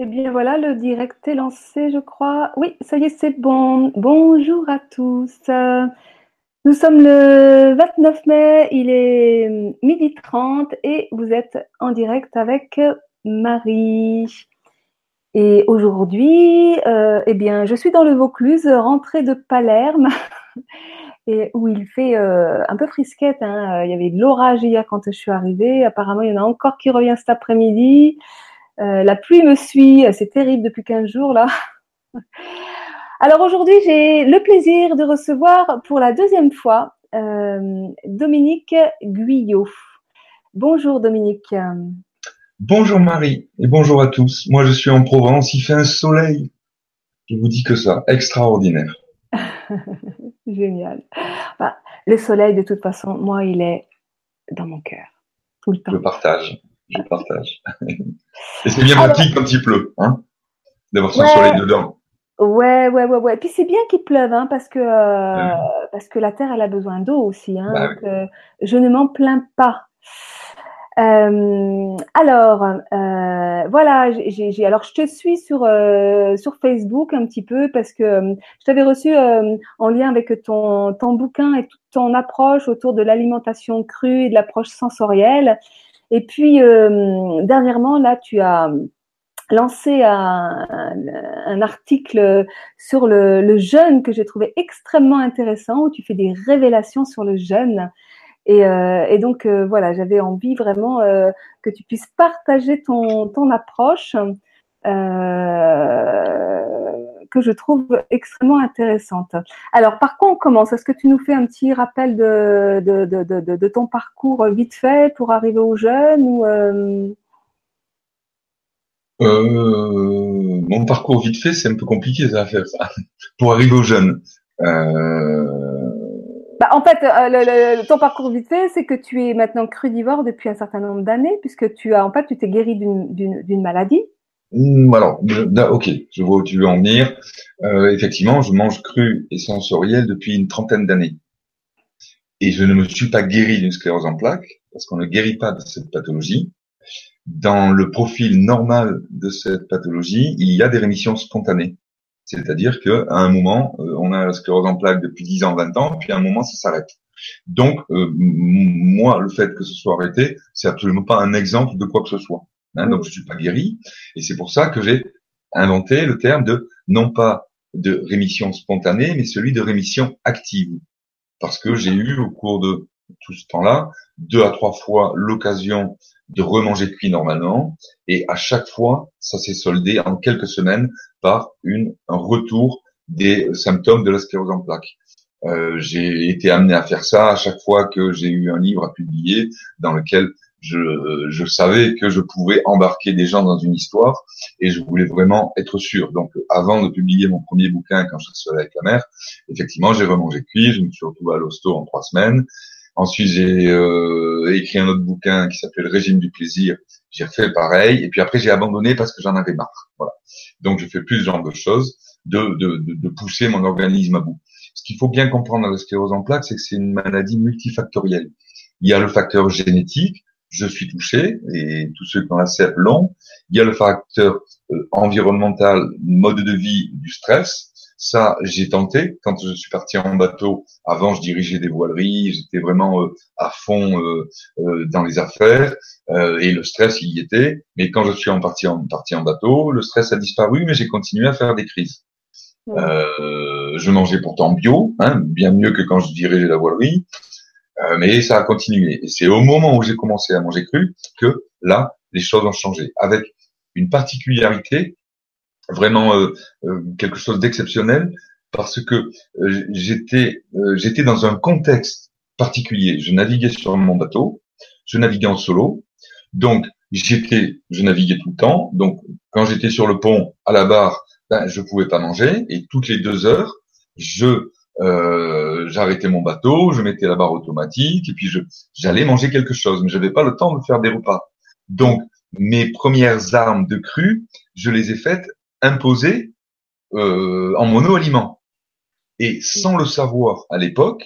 Eh bien voilà, le direct est lancé, je crois. Oui, ça y est, c'est bon. Bonjour à tous. Nous sommes le 29 mai, il est midi 30 et vous êtes en direct avec Marie. Et aujourd'hui, euh, eh bien, je suis dans le Vaucluse, rentrée de Palerme, où il fait euh, un peu frisquette. Hein. Il y avait de l'orage hier quand je suis arrivée. Apparemment, il y en a encore qui revient cet après-midi. Euh, la pluie me suit, c'est terrible depuis 15 jours là. Alors aujourd'hui, j'ai le plaisir de recevoir pour la deuxième fois euh, Dominique Guyot. Bonjour Dominique. Bonjour Marie et bonjour à tous. Moi je suis en Provence, il fait un soleil. Je vous dis que ça, extraordinaire. Génial. Bah, le soleil de toute façon, moi il est dans mon cœur tout le temps. Je partage je partage. Et c'est bien pratique quand il pleut, hein, d'avoir son soleil dedans. Ouais, ouais, ouais, ouais. Puis c'est bien qu'il pleuve, hein, parce que euh, parce que la terre, elle a besoin d'eau aussi. Hein, bah donc, euh, je ne m'en plains pas. Euh, alors, euh, voilà, j'ai, alors je te suis sur euh, sur Facebook un petit peu parce que je t'avais reçu en lien avec ton ton bouquin et toute ton approche autour de l'alimentation crue et de l'approche sensorielle. Et puis, euh, dernièrement, là, tu as lancé un, article sur le, jeûne que j'ai trouvé extrêmement intéressant, où tu fais des révélations sur le jeûne. Et, euh, donc, euh, voilà, j'avais envie vraiment que tu puisses partager ton, approche. Que je trouve extrêmement intéressante. Alors, par quoi on commence? Est-ce que tu nous fais un petit rappel de, de, de, de, ton parcours vite fait pour arriver aux jeunes ou euh... Euh, Mon parcours vite fait, c'est un peu compliqué à faire ça. pour arriver aux jeunes. Euh... Bah, en fait, euh, le, ton parcours vite fait, c'est que tu es maintenant crudivore depuis un certain nombre d'années, puisque tu as, en fait, tu t'es guéri d'une maladie. Hmm, alors, ok, je vois où tu veux en venir. Euh, effectivement, je mange cru et sensoriel depuis une trentaine d'années. Et je ne me suis pas guéri d'une sclérose en plaques, parce qu'on ne guérit pas de cette pathologie. Dans le profil normal de cette pathologie, il y a des rémissions spontanées. C'est-à-dire qu'à un moment, euh, on a la sclérose en plaques depuis 10 ans, 20 ans, puis à un moment, ça s'arrête. Donc, euh, moi, le fait que ce soit arrêté, c'est absolument pas un exemple de quoi que ce soit. Hein, donc je suis pas guéri, et c'est pour ça que j'ai inventé le terme de non pas de rémission spontanée, mais celui de rémission active, parce que j'ai eu au cours de tout ce temps-là deux à trois fois l'occasion de remanger cuit normalement, et à chaque fois ça s'est soldé en quelques semaines par une, un retour des symptômes de la sclérose en plaques. Euh, j'ai été amené à faire ça à chaque fois que j'ai eu un livre à publier dans lequel je, je, savais que je pouvais embarquer des gens dans une histoire et je voulais vraiment être sûr. Donc, avant de publier mon premier bouquin, quand je serai avec la mer, effectivement, j'ai remangé cuit, je me suis retrouvé à l'hosto en trois semaines. Ensuite, j'ai euh, écrit un autre bouquin qui s'appelait Le régime du plaisir. J'ai fait pareil. Et puis après, j'ai abandonné parce que j'en avais marre. Voilà. Donc, je fais plus ce genre de choses, de, de, de, de pousser mon organisme à bout. Ce qu'il faut bien comprendre dans la sclérose en plaques, c'est que c'est une maladie multifactorielle. Il y a le facteur génétique, je suis touché, et tous ceux qui ont la CEP l'ont. Il y a le facteur euh, environnemental, mode de vie, du stress. Ça, j'ai tenté. Quand je suis parti en bateau, avant, je dirigeais des voileries, j'étais vraiment euh, à fond euh, dans les affaires, et le stress, il y était. Mais quand je suis en parti en, parti en bateau, le stress a disparu, mais j'ai continué à faire des crises. je mangeais pourtant bio, hein, bien mieux que quand je dirigeais la voilerie. Euh, mais ça a continué. Et c'est au moment où j'ai commencé à manger cru que là, les choses ont changé. Avec une particularité, vraiment euh, euh, quelque chose d'exceptionnel, parce que j'étais j'étais dans un contexte particulier. Je naviguais sur mon bateau, je naviguais en solo, donc j'étais, je naviguais tout le temps. Donc quand j'étais sur le pont à la barre, ben, je pouvais pas manger, et toutes les deux heures, je euh, j'arrêtais mon bateau, je mettais la barre automatique et puis je j'allais manger quelque chose, mais j'avais pas le temps de faire des repas. Donc mes premières armes de cru, je les ai faites imposer euh, en mono-aliment. Et sans le savoir à l'époque,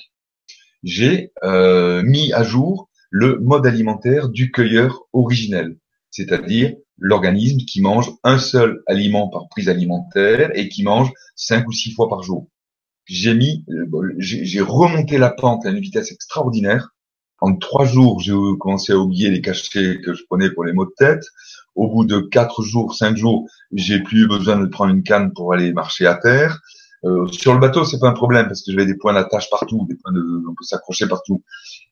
j'ai euh, mis à jour le mode alimentaire du cueilleur originel. c'est-à-dire l'organisme qui mange un seul aliment par prise alimentaire et qui mange cinq ou six fois par jour. J'ai mis, euh, j'ai remonté la pente à une vitesse extraordinaire. En trois jours, j'ai commencé à oublier les cachets que je prenais pour les maux de tête. Au bout de quatre jours, cinq jours, j'ai plus eu besoin de prendre une canne pour aller marcher à terre. Euh, sur le bateau, c'est pas un problème parce que j'avais des points d'attache partout, des points de, on peut s'accrocher partout.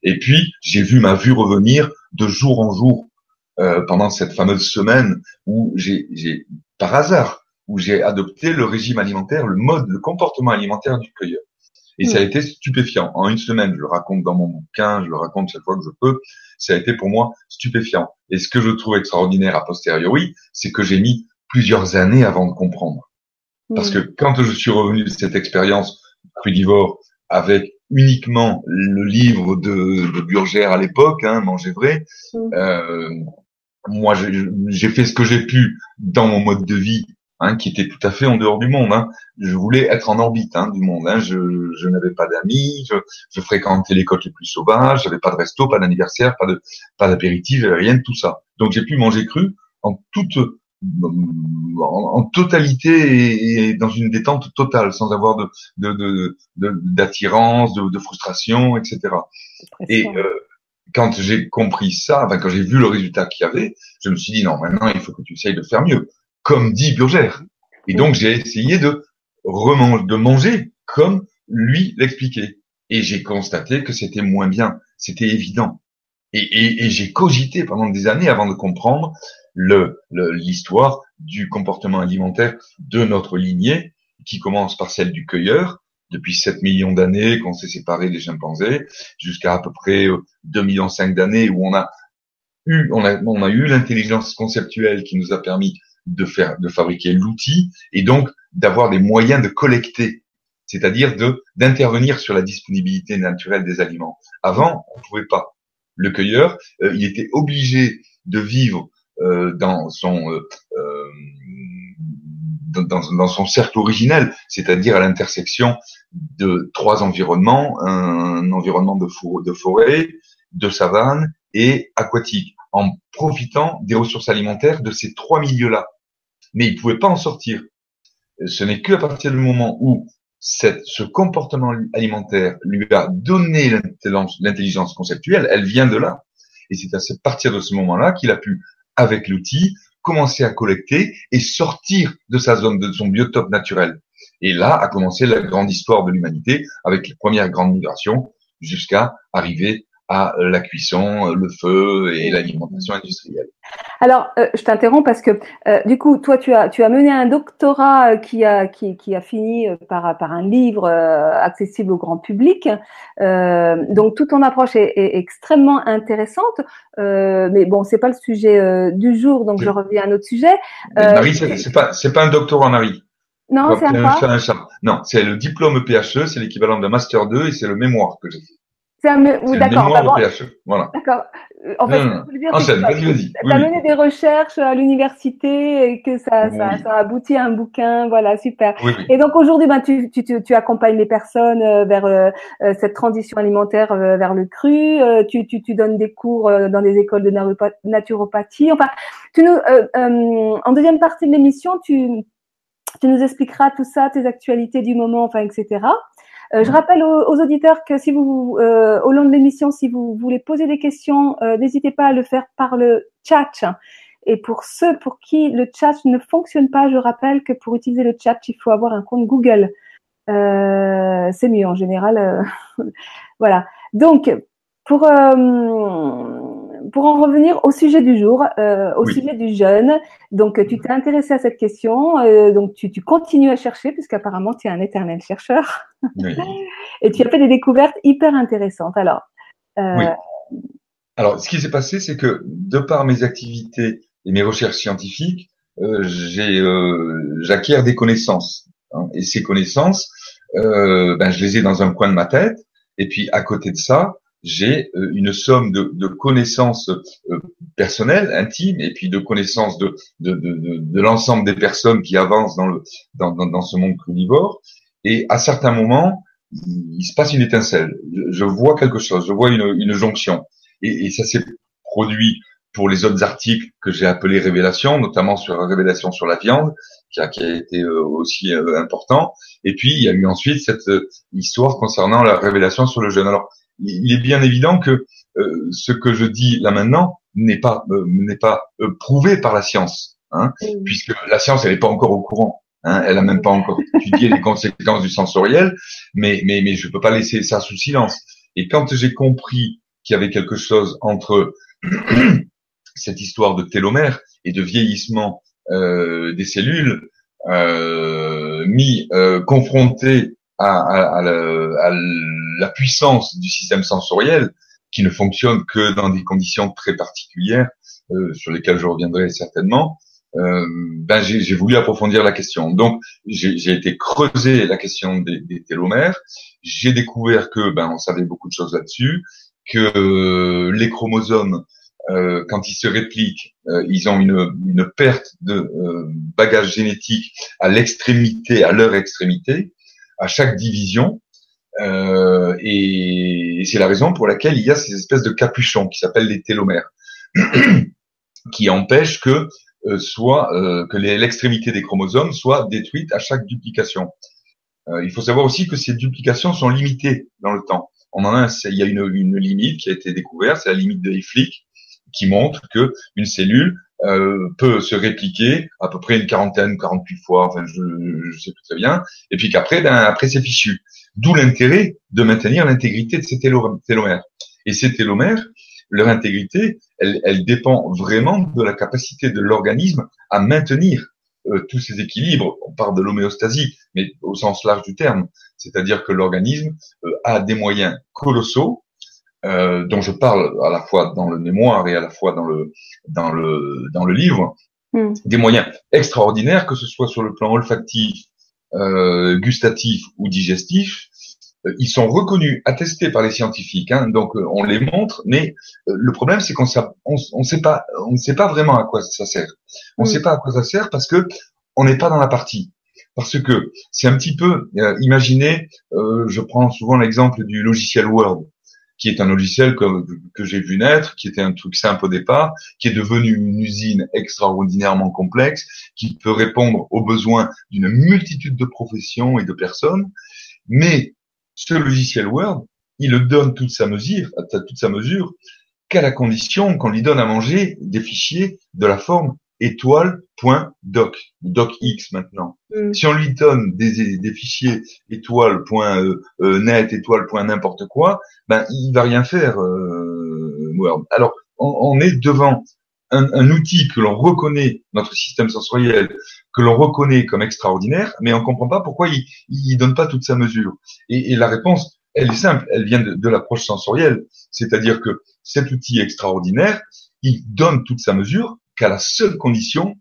Et puis, j'ai vu ma vue revenir de jour en jour euh, pendant cette fameuse semaine où j'ai, par hasard, où j'ai adopté le régime alimentaire, le mode, le comportement alimentaire du cueilleur. Et ça a hmm. été stupéfiant. En une semaine, je le raconte dans mon bouquin, je le raconte chaque fois que je peux. Ça a été pour moi stupéfiant. Et ce que je trouve extraordinaire a posteriori, c'est que j'ai mis plusieurs années avant de comprendre. Parce que quand je suis revenu de cette expérience crudivore avec uniquement le livre de, de Burgère à l'époque, hein, Manger vrai, mm. euh, moi j'ai fait ce que j'ai pu dans mon mode de vie, hein, qui était tout à fait en dehors du monde. Hein. Je voulais être en orbite hein, du monde. Hein. Je, je n'avais pas d'amis, je, je, fréquentais les côtes les plus sauvages, j'avais pas de resto, pas d'anniversaire, pas de pas d'apéritif, rien de tout ça. Donc j'ai pu manger cru en toute en, totalité et, dans une détente totale, sans avoir de d'attirance, de, de, de, frustration, etc. Et euh, quand j'ai compris ça, enfin, quand j'ai vu le résultat qu'il y avait, je me suis dit non, maintenant il faut que tu essayes de faire mieux, comme dit Burgère. Et donc j'ai essayé de de manger comme lui l'expliquait. Et j'ai constaté que c'était moins bien, c'était évident. Et, et, et j'ai cogité pendant des années avant de comprendre le l'histoire du comportement alimentaire de notre lignée, qui commence par celle du cueilleur, depuis 7 millions d'années qu'on s'est séparé des chimpanzés, jusqu'à à peu près 2 euh, millions 5 d'années où on a eu, on a, on a eu l'intelligence conceptuelle qui nous a permis de faire, de fabriquer l'outil et donc d'avoir des moyens de collecter, c'est-à-dire de d'intervenir sur la disponibilité naturelle des aliments. Avant, on pouvait pas. Le cueilleur, euh, il était obligé de vivre euh, dans son euh, dans, son cercle originel, c'est-à-dire à, l'intersection de trois environnements, un, environnement de, de forêt, de savane et aquatique, en profitant des ressources alimentaires de ces trois milieux-là. Mais il ne pouvait pas en sortir. Ce n'est que à partir du moment où cette, ce comportement alimentaire lui a donné l'intelligence conceptuelle, elle vient de là. Et c'est à partir de ce moment-là qu'il a pu avec l'outil, commencer à collecter et sortir de sa zone, de son biotope naturel. Et là a commencé la grande histoire de l'humanité avec les premières grandes migrations jusqu'à arriver à la cuisson, le feu et l'alimentation industrielle. Alors, euh, je t'interromps parce que euh, du coup, toi, tu as tu as mené un doctorat euh, qui a qui, qui a fini par par un livre accessible au grand public. donc, toute ton approche est, est extrêmement intéressante. mais bon, c'est pas le sujet du jour, donc je reviens à un autre sujet. Marie, c'est pas c'est pas un doctorat, Marie. Non, c'est un, un, Non, c'est le diplôme PHE, c'est l'équivalent d'un master 2 et c'est le mémoire que j'ai fait. C'est un d'accord. Voilà. D'accord. Euh, en fait, dire, vas-y, vas-y. Tu mené des recherches à l'université et que ça, ça, ça, a abouti à un bouquin. Voilà, super. Et donc aujourd'hui, ben, tu, tu, tu, accompagnes les personnes euh, vers euh, cette transition alimentaire vers le cru. Tu, tu, tu donnes des cours dans des écoles de naturopathie. Enfin, tu nous, en deuxième partie de l'émission, tu, tu nous expliqueras tout ça, tes actualités du moment, enfin, etc. Euh, je rappelle aux, auditeurs que si vous, euh, au long de l'émission, si vous voulez poser des questions, euh, n'hésitez pas à le faire par le chat. Et pour ceux pour qui le chat ne fonctionne pas, je rappelle que pour utiliser le chat, il faut avoir un compte Google. c'est mieux en général. voilà. Donc, pour pour en revenir au sujet du jour, euh, au sujet du jeûne, donc tu t'es intéressé à cette question, euh, donc tu, tu, continues à chercher puisqu'apparemment tu es un éternel chercheur. Et tu as fait des découvertes hyper intéressantes. Alors, euh... oui. alors ce qui s'est passé, c'est que de par mes activités et mes recherches scientifiques, euh, euh, j'acquiers des connaissances hein, et ces connaissances, ben je les ai dans un coin de ma tête. Et puis à côté de ça, j'ai euh, une somme de, de connaissances euh, personnelles, intimes, et puis de connaissances de, de, de, de l'ensemble des personnes qui avancent dans, le, dans, dans, ce monde crudivore. Et à certains moments, il, se passe une étincelle. Je, vois quelque chose, je vois une, une jonction. Et, et ça s'est produit pour les autres articles que j'ai appelés révélations, notamment sur la révélation sur la viande, qui a, qui a été euh, aussi important. Et puis il y a eu ensuite cette histoire concernant la révélation sur le jeûne. Alors il est bien évident que ce que je dis là maintenant n'est pas n'est pas prouvé par la science, hein, puisque la science elle n'est pas encore au courant. Hein, elle a même pas encore étudié les conséquences du sensoriel, mais mais mais je peux pas laisser ça sous silence. Et quand j'ai compris qu'il y avait quelque chose entre cette histoire de télomère et de vieillissement euh, des cellules euh, mis euh, confronté à, à, à, la, puissance du système sensoriel qui ne fonctionne que dans des conditions très particulières euh, sur lesquelles je reviendrai certainement. Euh, ben j'ai voulu approfondir la question. Donc j'ai été creuser la question des, des télomères. J'ai découvert que ben on savait beaucoup de choses là-dessus, que les chromosomes euh, quand ils se répliquent, euh, ils ont une, une perte de euh, bagage génétique à l'extrémité, à leur extrémité, à chaque division. Euh, et, c'est la raison pour laquelle il y a ces espèces de capuchons qui s'appellent les télomères, qui empêchent que soit que l'extrémité des chromosomes soit détruite à chaque duplication. il faut savoir aussi que ces duplications sont limitées dans le temps. On en a, il y a une, une limite qui a été découverte, c'est la limite de Hayflick, qui montre que une cellule euh, peut se répliquer à peu près une quarantaine, 48 fois, enfin je, je sais plus très bien, et puis qu'après, ben, après c'est fichu. D'où l'intérêt de maintenir l'intégrité de ces télomères. Et ces télomères, leur intégrité, elle, elle dépend vraiment de la capacité de l'organisme à maintenir euh, tous ces équilibres. On parle de l'homéostasie, mais au sens large du terme, c'est-à-dire que l'organisme euh, a des moyens colossaux euh, dont je parle à la fois dans le mémoire et à la fois dans le dans le dans le livre, hmm. des moyens extraordinaires, que ce soit sur le plan olfactif, euh, gustatif ou digestif. Euh, ils sont reconnus, attestés par les scientifiques, hein, donc euh, on les montre, mais le problème c'est qu'on on, on sait pas, on ne sait pas vraiment à quoi ça sert. On ne hmm. sait pas à quoi ça sert parce que on n'est pas dans la partie parce que c'est un petit peu, euh, imaginez, euh, je prends souvent l'exemple du logiciel Word qui est un logiciel que, j'ai vu naître, qui était un truc simple au départ, qui est devenu une usine extraordinairement complexe, qui peut répondre aux besoins d'une multitude de professions et de personnes. Mais ce logiciel Word, il le donne toute sa mesure, toute sa mesure, qu'à la condition qu'on lui donne à manger des fichiers de la forme étoile.doc, docx maintenant. Mm. Si on lui donne des, des fichiers étoile.net, étoile. n'importe quoi, ben il va rien faire. Euh, Word. Alors on, est devant un, un outil que l'on reconnaît, notre système sensoriel, que l'on reconnaît comme extraordinaire, mais on comprend pas pourquoi il, il donne pas toute sa mesure. Et, et la réponse, elle est simple, elle vient de, de l'approche sensorielle, c'est-à-dire que cet outil extraordinaire, il donne toute sa mesure, qu'à la seule condition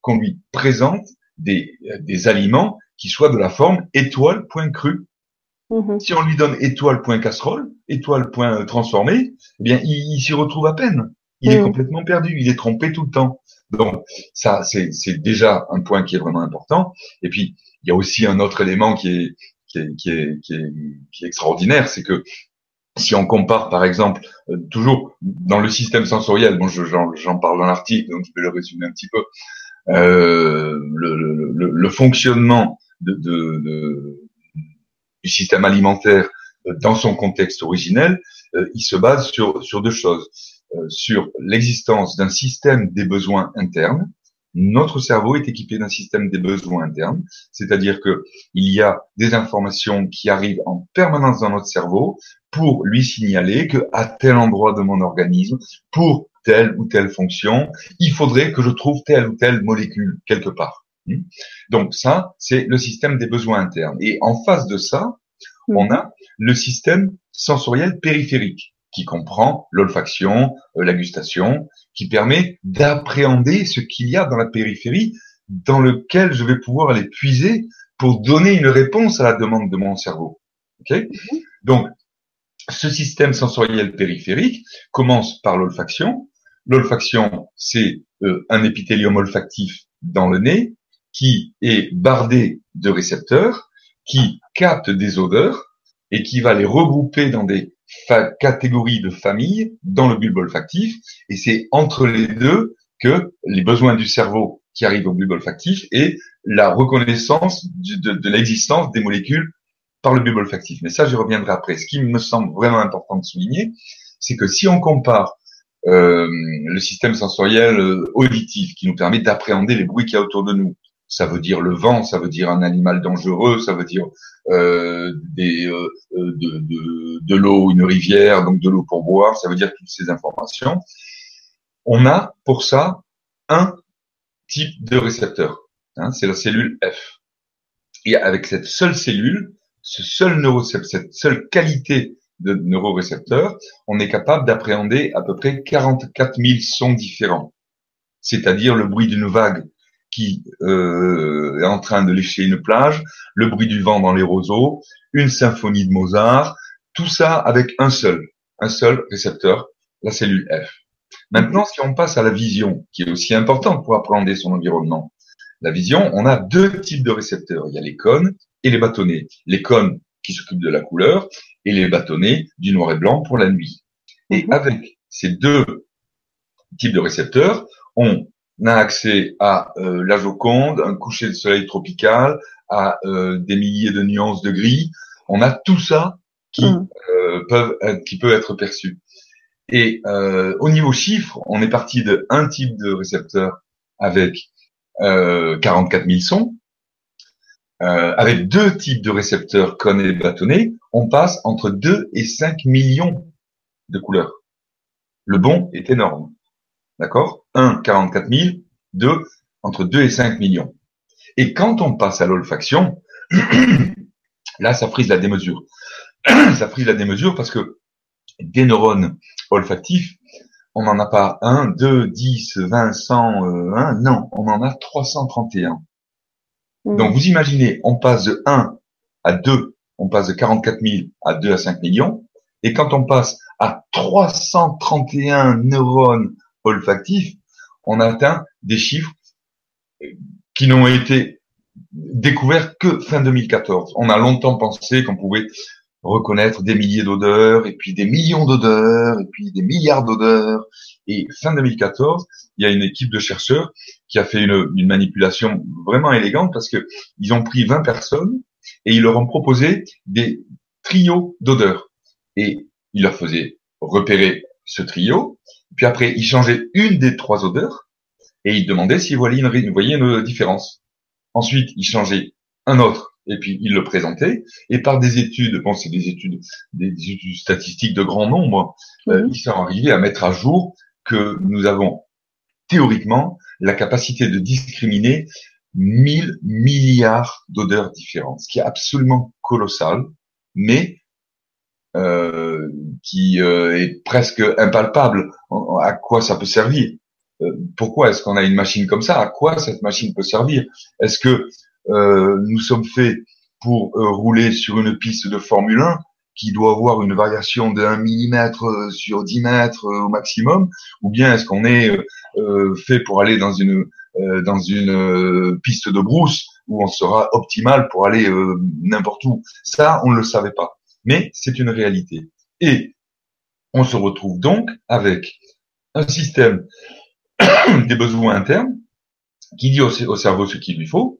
qu'on lui présente des, des aliments qui soient de la forme étoile point cru. Mm-hmm. Si on lui donne étoile point casserole, étoile point transformé, eh bien il, s'y retrouve à peine. Il est mm. complètement perdu, il est trompé tout le temps. Donc ça, c'est déjà un point qui est vraiment important. Et puis il y a aussi un autre élément qui est qui est, qui est, qui est, qui est extraordinaire, c'est que si on compare par exemple euh, toujours dans le système sensoriel, bon j'en parle dans l'article, donc je vais le résumer un petit peu, euh, le, fonctionnement du système alimentaire euh, dans son contexte originel, il se base sur, sur deux choses. sur l'existence d'un système des besoins internes, notre cerveau est équipé d'un système des besoins internes, c'est-à-dire que il y a des informations qui arrivent en permanence dans notre cerveau pour lui signaler que à tel endroit de mon organisme, pour telle ou telle fonction, il faudrait que je trouve telle ou telle molécule quelque part. Hmm? Donc ça, c'est le système des besoins internes. Et en face de ça, on a le système sensoriel périphérique qui comprend l'olfaction, euh, la gustation, qui permet d'appréhender ce qu'il y a dans la périphérie dans lequel je vais pouvoir aller puiser pour donner une réponse à la demande de mon cerveau. Okay mhm. Donc, ce système sensoriel périphérique commence par l'olfaction. L'olfaction, c'est euh, un épithélium olfactif dans le nez qui est bardé de récepteurs qui captent des odeurs et qui va les regrouper dans des catégories de familles dans le bulbe olfactif. Et c'est entre les deux que les besoins du cerveau qui arrivent au bulbe olfactif et la reconnaissance de l'existence des molécules par le bulbe olfactif. Mais ça, j'y reviendrai après. Ce qui me semble vraiment important de souligner, c'est que si on compare euh, le système sensoriel euh, auditif qui nous permet d'appréhender les bruits qu'il y a autour de nous, ça veut dire le vent, ça veut dire un animal dangereux, ça veut dire euh, des, euh, euh, de, de, de l'eau, une rivière, donc de l'eau pour boire, ça veut dire toutes ces informations. On a pour ça un type de récepteur, hein, c'est la cellule F. Et avec cette seule cellule, ce seul cette seule qualité de neurorécepteur, on est capable d'appréhender à peu près 44 000 sons différents. C'est-à-dire le bruit d'une vague qui euh, est en train de lécher une plage, le bruit du vent dans les roseaux, une symphonie de Mozart, tout ça avec un seul, un seul récepteur, la cellule F. Maintenant, si on passe à la vision, qui est aussi importante pour appréhender son environnement, la vision, on a deux types de récepteurs. Il y a les cônes et les bâtonnets. Les cônes qui s'occupent de la couleur et les bâtonnets du noir et blanc pour la nuit. Et mhm. avec ces deux types de récepteurs, on a accès à euh, la Joconde, un coucher de soleil tropical, à euh, des milliers de nuances de gris. On a tout ça qui mm. euh, peuvent qui peut être perçu. Et au niveau chiffre, on est parti de un type de récepteur avec 44 000 sons. Avec deux types de récepteurs cônes et bâtonnets, on passe entre 2 et 5 millions de couleurs. Le bon est énorme. D'accord? 1, 44 000, 2, entre 2 et 5 millions. Et quand on passe à l'olfaction, là, ça frise la démesure. ça frise la démesure parce que des neurones olfactifs, on n'en a pas 1, 2, 10, 20, 100, 1, non, on en a 331. Donc vous imaginez, on passe de 1 à 2, on passe de 44 000 à 2 à 5 millions, et quand on passe à 331 neurones olfactif, on atteint des chiffres qui n'ont été découverts que fin 2014. On a longtemps pensé qu'on pouvait reconnaître des milliers d'odeurs, et puis des millions d'odeurs, et puis des milliards d'odeurs. Et fin 2014, il y a une équipe de chercheurs qui a fait une, manipulation vraiment élégante parce que ils ont pris 20 personnes et ils leur ont proposé des trios d'odeurs. Et ils leur faisaient repérer ce trio, puis après, il changeait une des trois odeurs et il demandait s'il voyait une, voyait une différence. Ensuite, il changeait un autre et puis il le présentait. Et par des études, bon, c'est des études, des, études statistiques de grand nombre, euh, ils sont arrivés à mettre à jour que nous avons théoriquement la capacité de discriminer 1000 milliards d'odeurs différentes, ce qui est absolument colossal, mais euh, qui euh, est presque impalpable. À quoi ça peut servir? Euh, Pourquoi est-ce qu'on a une machine comme ça? À quoi cette machine peut servir? Est-ce que nous sommes faits pour rouler sur une piste de Formule 1 qui doit avoir une variation de 1 mm sur 10 mètres au maximum, ou bien est-ce qu'on est, fait pour aller dans une dans une piste de brousse où on sera optimal pour aller n'importe où? Ça, on ne le savait pas mais c'est une réalité. Et on se retrouve donc avec un système des besoins internes qui dit au, cerveau ce qu'il lui faut,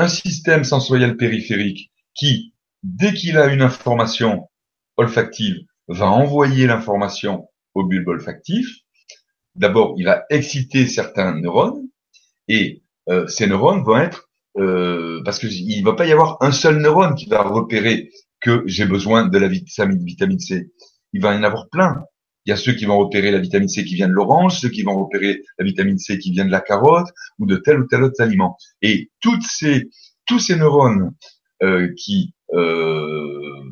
un système sensoriel périphérique qui, dès qu'il a une information olfactive, va envoyer l'information au bulbe olfactif. D'abord, il va exciter certains neurones et euh, ces neurones vont être euh, parce qu'il ne va pas y avoir un seul neurone qui va repérer que j'ai besoin de la vitamine C. Il va y en avoir plein. Il y a ceux qui vont repérer la vitamine C qui vient de l'orange, ceux qui vont repérer la vitamine C qui vient de la carotte ou de tel ou tel autre aliment. Et toutes ces, tous ces neurones euh, qui euh,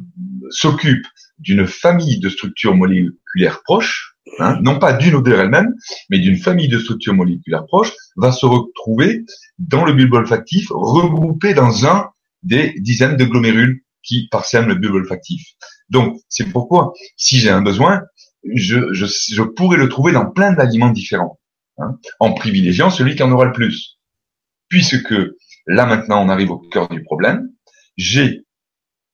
s'occupent d'une famille de structures moléculaires proches, hein, non pas d'une odeur elle-même, mais d'une famille de structures moléculaires proches, va se retrouver dans le bulbe olfactif, regroupé dans un des dizaines de glomérules qui parsèment le bulbe olfactif. Donc, c'est pourquoi, si j'ai un besoin, je, pourrais le trouver dans plein d'aliments différents, hein, en privilégiant celui qui en aura le plus. Puisque là maintenant, on arrive au cœur du problème, j'ai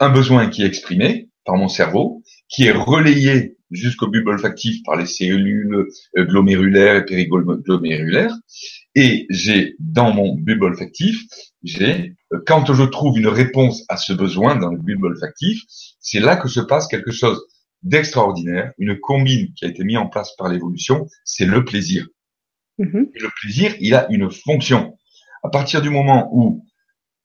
un besoin qui est exprimé, par mon cerveau, qui est relayé jusqu'au bulbe olfactif par les cellules euh, glomérulaires et périglomérulaires. Et j'ai dans mon bulbe olfactif, j'ai euh, quand je trouve une réponse à ce besoin dans le bulbe olfactif, c'est là que se passe quelque chose d'extraordinaire, une combine qui a été mise en place par l'évolution, c'est le plaisir. Mm-hmm. Et le plaisir, il a une fonction. À partir du moment où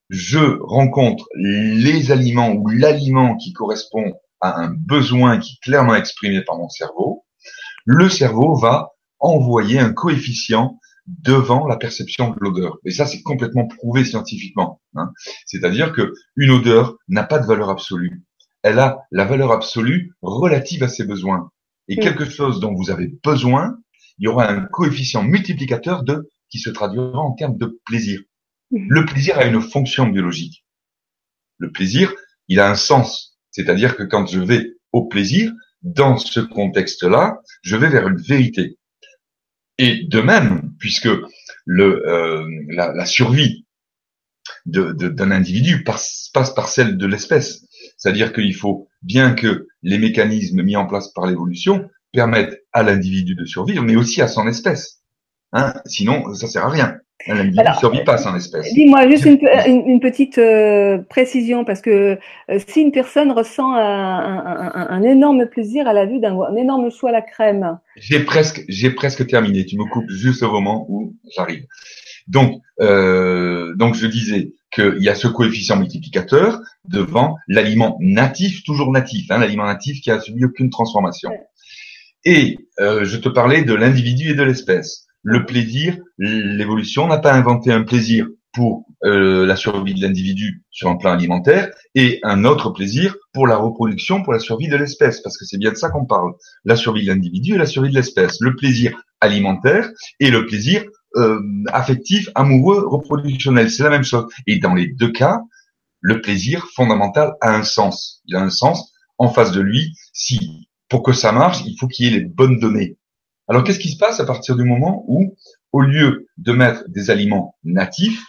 je rencontre les aliments ou l'aliment qui correspond à un besoin qui est clairement exprimé par mon cerveau, le cerveau va envoyer un coefficient devant la perception de l'odeur. Et ça, c'est complètement prouvé scientifiquement. Hein. C'est-à-dire que une odeur n'a pas de valeur absolue. Elle a la valeur absolue relative à ses besoins. Et quelque chose dont vous avez besoin, il y aura un coefficient multiplicateur de qui se traduira en termes de plaisir. Le plaisir a une fonction biologique. Le plaisir, il a un sens. C'est-à-dire que quand je vais au plaisir, dans ce contexte-là, je vais vers une vérité. Et de même, puisque le, euh, la, survie d'un individu passe, passe par celle de l'espèce, c'est-à-dire qu'il faut bien que les mécanismes mis en place par l'évolution permettent à l'individu de survivre, mais aussi à son espèce. Hein Sinon, ça sert à rien. L'individu ne survit pas sans espèce. Dis-moi juste une, petite euh, précision, parce que euh, si une personne ressent un, énorme plaisir à la vue d'un énorme choix à la crème. J'ai presque, j'ai presque terminé. Tu me coupes juste au moment où j'arrive. Donc, euh, donc je disais qu'il y a ce coefficient multiplicateur devant l'aliment natif, toujours natif, hein, l'aliment natif qui a subi aucune transformation. Et je te parlais de l'individu et de l'espèce le plaisir, l'évolution n'a pas inventé un plaisir pour euh, la survie de l'individu sur un plan alimentaire et un autre plaisir pour la reproduction, pour la survie de l'espèce, parce que c'est bien de ça qu'on parle. La survie de l'individu et la survie de l'espèce. Le plaisir alimentaire et le plaisir euh, affectif, amoureux, reproductionnel, c'est la même chose. Et dans les deux cas, le plaisir fondamental a un sens. Il a un sens en face de lui. Si pour que ça marche, il faut qu'il y ait les bonnes données. Alors qu'est-ce qui se passe à partir du moment où, au lieu de mettre des aliments natifs,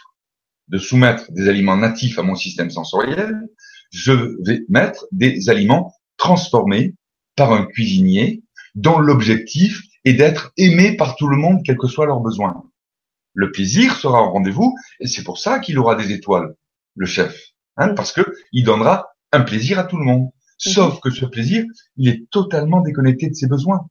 de soumettre des aliments natifs à mon système sensoriel, je vais mettre des aliments transformés par un cuisinier dont l'objectif est d'être aimé par tout le monde, quels que soient leurs besoins. Le plaisir sera au rendez-vous et c'est pour ça qu'il aura des étoiles, le chef, hein, parce que il donnera un plaisir à tout le monde. Sauf que ce plaisir, il est totalement déconnecté de ses besoins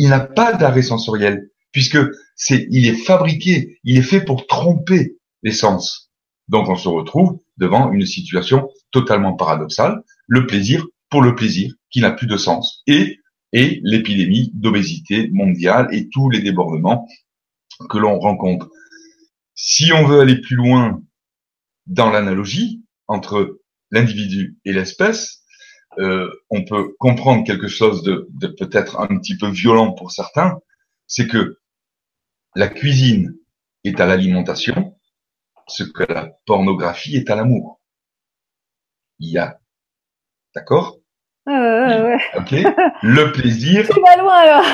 il n'a pas d'arrêt sensoriel, puisque c'est, il est fabriqué, il est fait pour tromper les sens. Donc on se retrouve devant une situation totalement paradoxale, le plaisir pour le plaisir qui n'a plus de sens, et, et l'épidémie d'obésité mondiale et tous les débordements que l'on rencontre. Si on veut aller plus loin dans l'analogie entre l'individu et l'espèce, euh, on peut comprendre quelque chose de, de peut-être un petit peu violent pour certains, c'est que la cuisine est à l'alimentation, ce que la pornographie est à l'amour. Il y a, d'accord? Ouais, Ok. Le plaisir. Tu vas loin alors.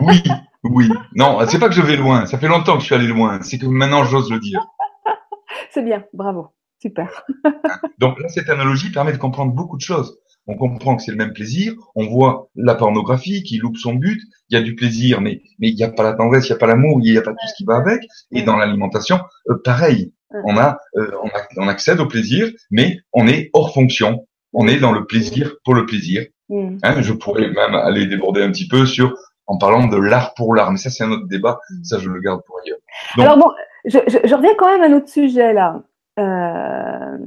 oui, oui. Non, c'est pas que je vais loin. Ça fait longtemps que je suis allé loin. C'est que maintenant j'ose le dire. c'est bien, bravo, super. Donc là, cette analogie permet de comprendre beaucoup de choses on comprend que c'est le même plaisir, on voit la pornographie qui loupe son but, il y a du plaisir, mais mais il n'y a pas la tendresse, il n'y a pas l'amour, il n'y a pas tout ce qui va avec. Et dans l'alimentation, euh, pareil, on a, euh, on accède au plaisir, mais on est hors fonction, on est dans le plaisir pour le plaisir. Mm. Hein, je pourrais même aller déborder un petit peu sur en parlant de l'art pour l'art, mais ça c'est un autre débat, mm. ça je le garde pour ailleurs. Alors bon, je, je, reviens quand même à notre sujet là. Euh,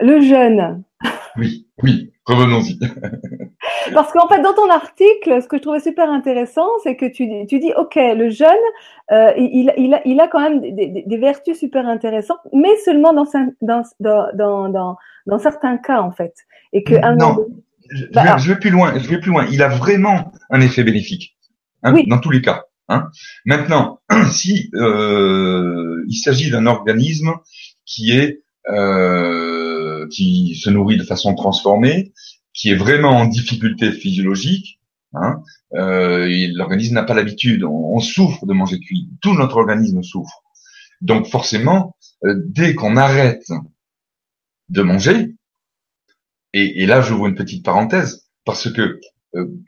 le jeûne. Oui, oui. Revenons-y. Parce qu'en fait, dans ton article, ce que je trouvais super intéressant, c'est que tu, tu dis, OK, le jeune, euh, il, il, a, il a quand même des, des, vertus super intéressantes, mais seulement dans, dans, dans, dans, dans certains cas, en fait. Et que non, je, bah, je, vais, plus loin. Je vais plus loin. Il a vraiment un effet bénéfique, hein, oui. dans tous les cas. Hein. Maintenant, si euh, il s'agit d'un organisme qui est euh, qui se nourrit de façon transformée, qui est vraiment en difficulté physiologique, hein, euh, l'organisme n'a pas l'habitude, on, souffre de manger cuit, tout notre organisme souffre. Donc forcément, euh, dès qu'on arrête de manger, Et, et là, j'ouvre une petite parenthèse parce que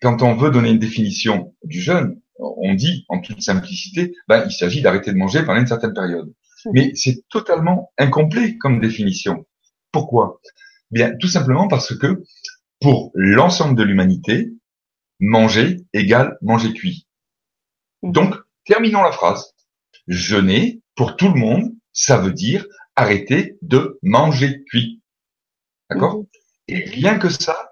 quand on veut donner une définition du jeûne, on dit en toute simplicité, ben, il s'agit d'arrêter de manger pendant une certaine période. Mmh. Mais c'est totalement incomplet comme définition. Pourquoi? Bien, tout simplement parce que pour l'ensemble de l'humanité, manger égale manger cuit. Mmh. Donc, terminons la phrase. Jeûner, pour tout le monde, ça veut dire arrêter de manger cuit. D'accord? Mmh. Et rien que ça,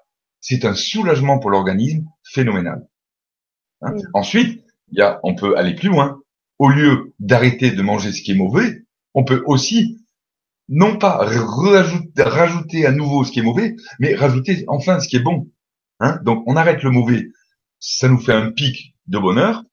c'est un soulagement pour l'organisme phénoménal. Hein Ensuite, il y a, on peut aller plus loin. Au lieu d'arrêter de manger ce qui est mauvais, on peut aussi non pas rajouter, rajouter à nouveau ce qui est mauvais, mais rajouter enfin ce qui est bon. Hein Donc on arrête le mauvais, ça nous fait un pic de bonheur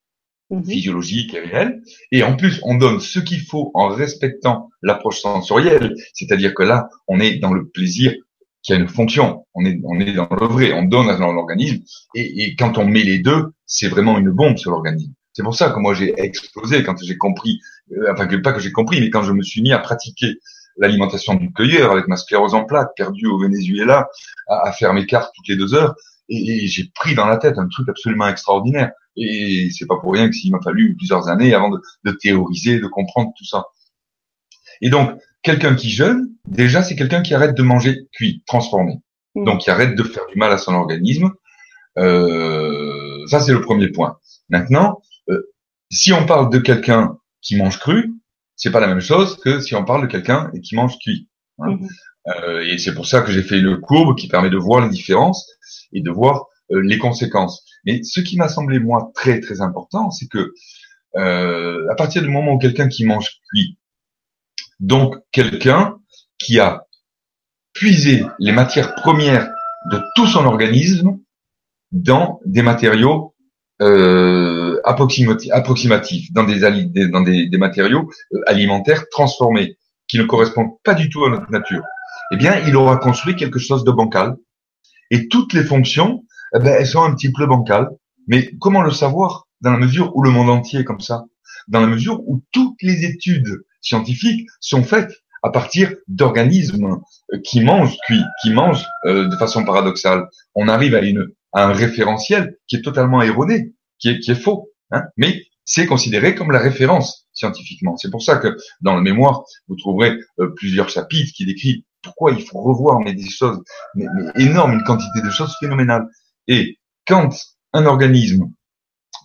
mhm. physiologique et réel, et en plus on donne ce qu'il faut en respectant l'approche sensorielle, c'est-à-dire que là on est dans le plaisir qui a une fonction, on est on est dans le vrai, on donne à l'organisme, et, et quand on met les deux, c'est vraiment une bombe sur l'organisme. C'est pour ça que moi j'ai explosé quand j'ai compris, euh, enfin pas que j'ai compris, mais quand je me suis mis à pratiquer l'alimentation du cueilleur avec ma sclérose en plaques, perdue au Venezuela, à, faire mes cartes toutes les deux heures, et, j'ai pris dans la tête un truc absolument extraordinaire. Et c'est pas pour rien que s'il m'a fallu plusieurs années avant de, théoriser, de comprendre tout ça. Et donc, quelqu'un qui jeûne, déjà, c'est quelqu'un qui arrête de manger cuit, transformé. Mmh. Donc, qui arrête de faire du mal à son organisme. Euh, ça, c'est le premier point. Maintenant, euh, si on parle de quelqu'un qui mange cru, c'est pas la même chose que si on parle de quelqu'un qui mange cuit. Hein. Mhm. Euh, et c'est pour ça que j'ai fait le courbe qui permet de voir les différences et de voir euh, les conséquences. Mais ce qui m'a semblé moi très très important, c'est que euh, à partir du moment où quelqu'un qui mange cuit, donc quelqu'un qui a puisé les matières premières de tout son organisme dans des matériaux euh, approximatifs, dans des, dans des, des matériaux euh, alimentaires transformés, qui ne correspondent pas du tout à notre nature, eh bien, il aura construit quelque chose de bancal. Et toutes les fonctions, eh ben, elles sont un petit peu bancales. Mais comment le savoir dans la mesure où le monde entier est comme ça? Dans la mesure où toutes les études scientifiques sont faites à partir d'organismes euh, qui mangent cuits, qui mangent euh, de façon paradoxale. On arrive à une un référentiel qui est totalement erroné, qui est, qui est faux. Hein mais c'est considéré comme la référence scientifiquement. C'est pour ça que dans le mémoire, vous trouverez euh, plusieurs chapitres qui décrivent pourquoi il faut revoir mais des choses, énormes, une quantité de choses phénoménales. Et quand un organisme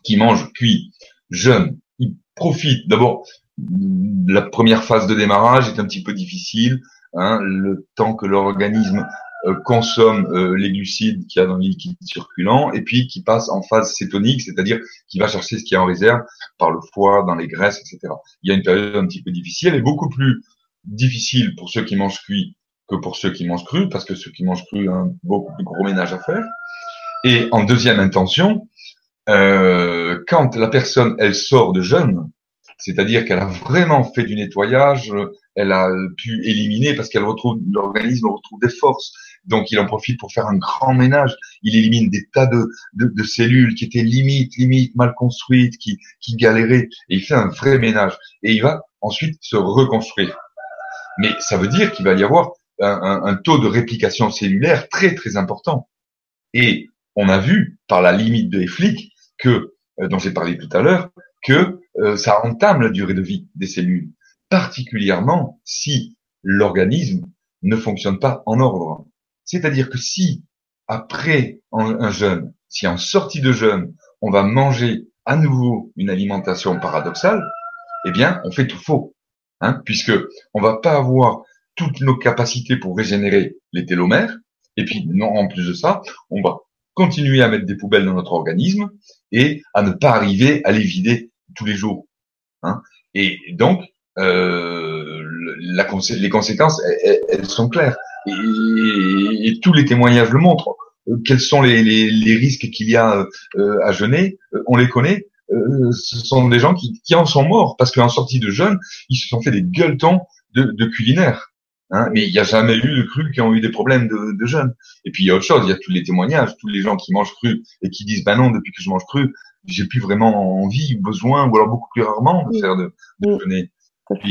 qui mange cuit, jeune, il profite d'abord la première phase de démarrage est un petit peu difficile, hein, le temps que l'organisme euh, consomme euh, les glucides qu'il y a dans le liquide circulant et puis qui passe en phase cétonique, c'est-à-dire qui va chercher ce qui est en réserve par le foie, dans les graisses, etc. Il y a une période un petit peu difficile et beaucoup plus difficile pour ceux qui mangent cuit que pour ceux qui mangent cru, parce que ceux qui mangent cru ont beaucoup plus gros ménage à faire. Et en deuxième intention, euh, quand la personne elle sort de jeûne, c'est-à-dire qu'elle a vraiment fait du nettoyage, elle a pu éliminer parce qu'elle retrouve l'organisme retrouve des forces, donc il en profite pour faire un grand ménage. Il élimine des tas de, de, cellules qui étaient limite, limite mal construites, qui, qui galéraient, et il fait un vrai ménage. Et il va ensuite se reconstruire. Mais ça veut dire qu'il va y avoir un, un, taux de réplication cellulaire très très important. Et on a vu par la limite de Flick que, euh, dont j'ai parlé tout à l'heure, que euh, ça entame la durée de vie des cellules, particulièrement si l'organisme ne fonctionne pas en ordre. C'est-à-dire que si, après un jeûne, si en sortie de jeûne, on va manger à nouveau une alimentation paradoxale, eh bien, on fait tout faux, hein, puisque on va pas avoir toutes nos capacités pour régénérer les télomères, et puis non, en plus de ça, on va continuer à mettre des poubelles dans notre organisme et à ne pas arriver à les vider tous les jours. Hein. Et donc, euh, les conséquences, elles sont claires et, tous les témoignages le montrent. Euh, quels sont les, risques qu'il y a euh, à jeûner? Euh, On les connaît. ce sont des gens qui, en sont morts parce qu'en sortie de jeûne, ils se sont fait des gueuletons de, de culinaire. Hein, mais il n'y a jamais eu de cru qui ont eu des problèmes de, de jeûne. Et puis il y a autre chose, il y a tous les témoignages, tous les gens qui mangent cru et qui disent bah non, depuis que je mange cru, j'ai plus vraiment envie ou besoin, ou alors beaucoup plus rarement de faire de, de jeûner.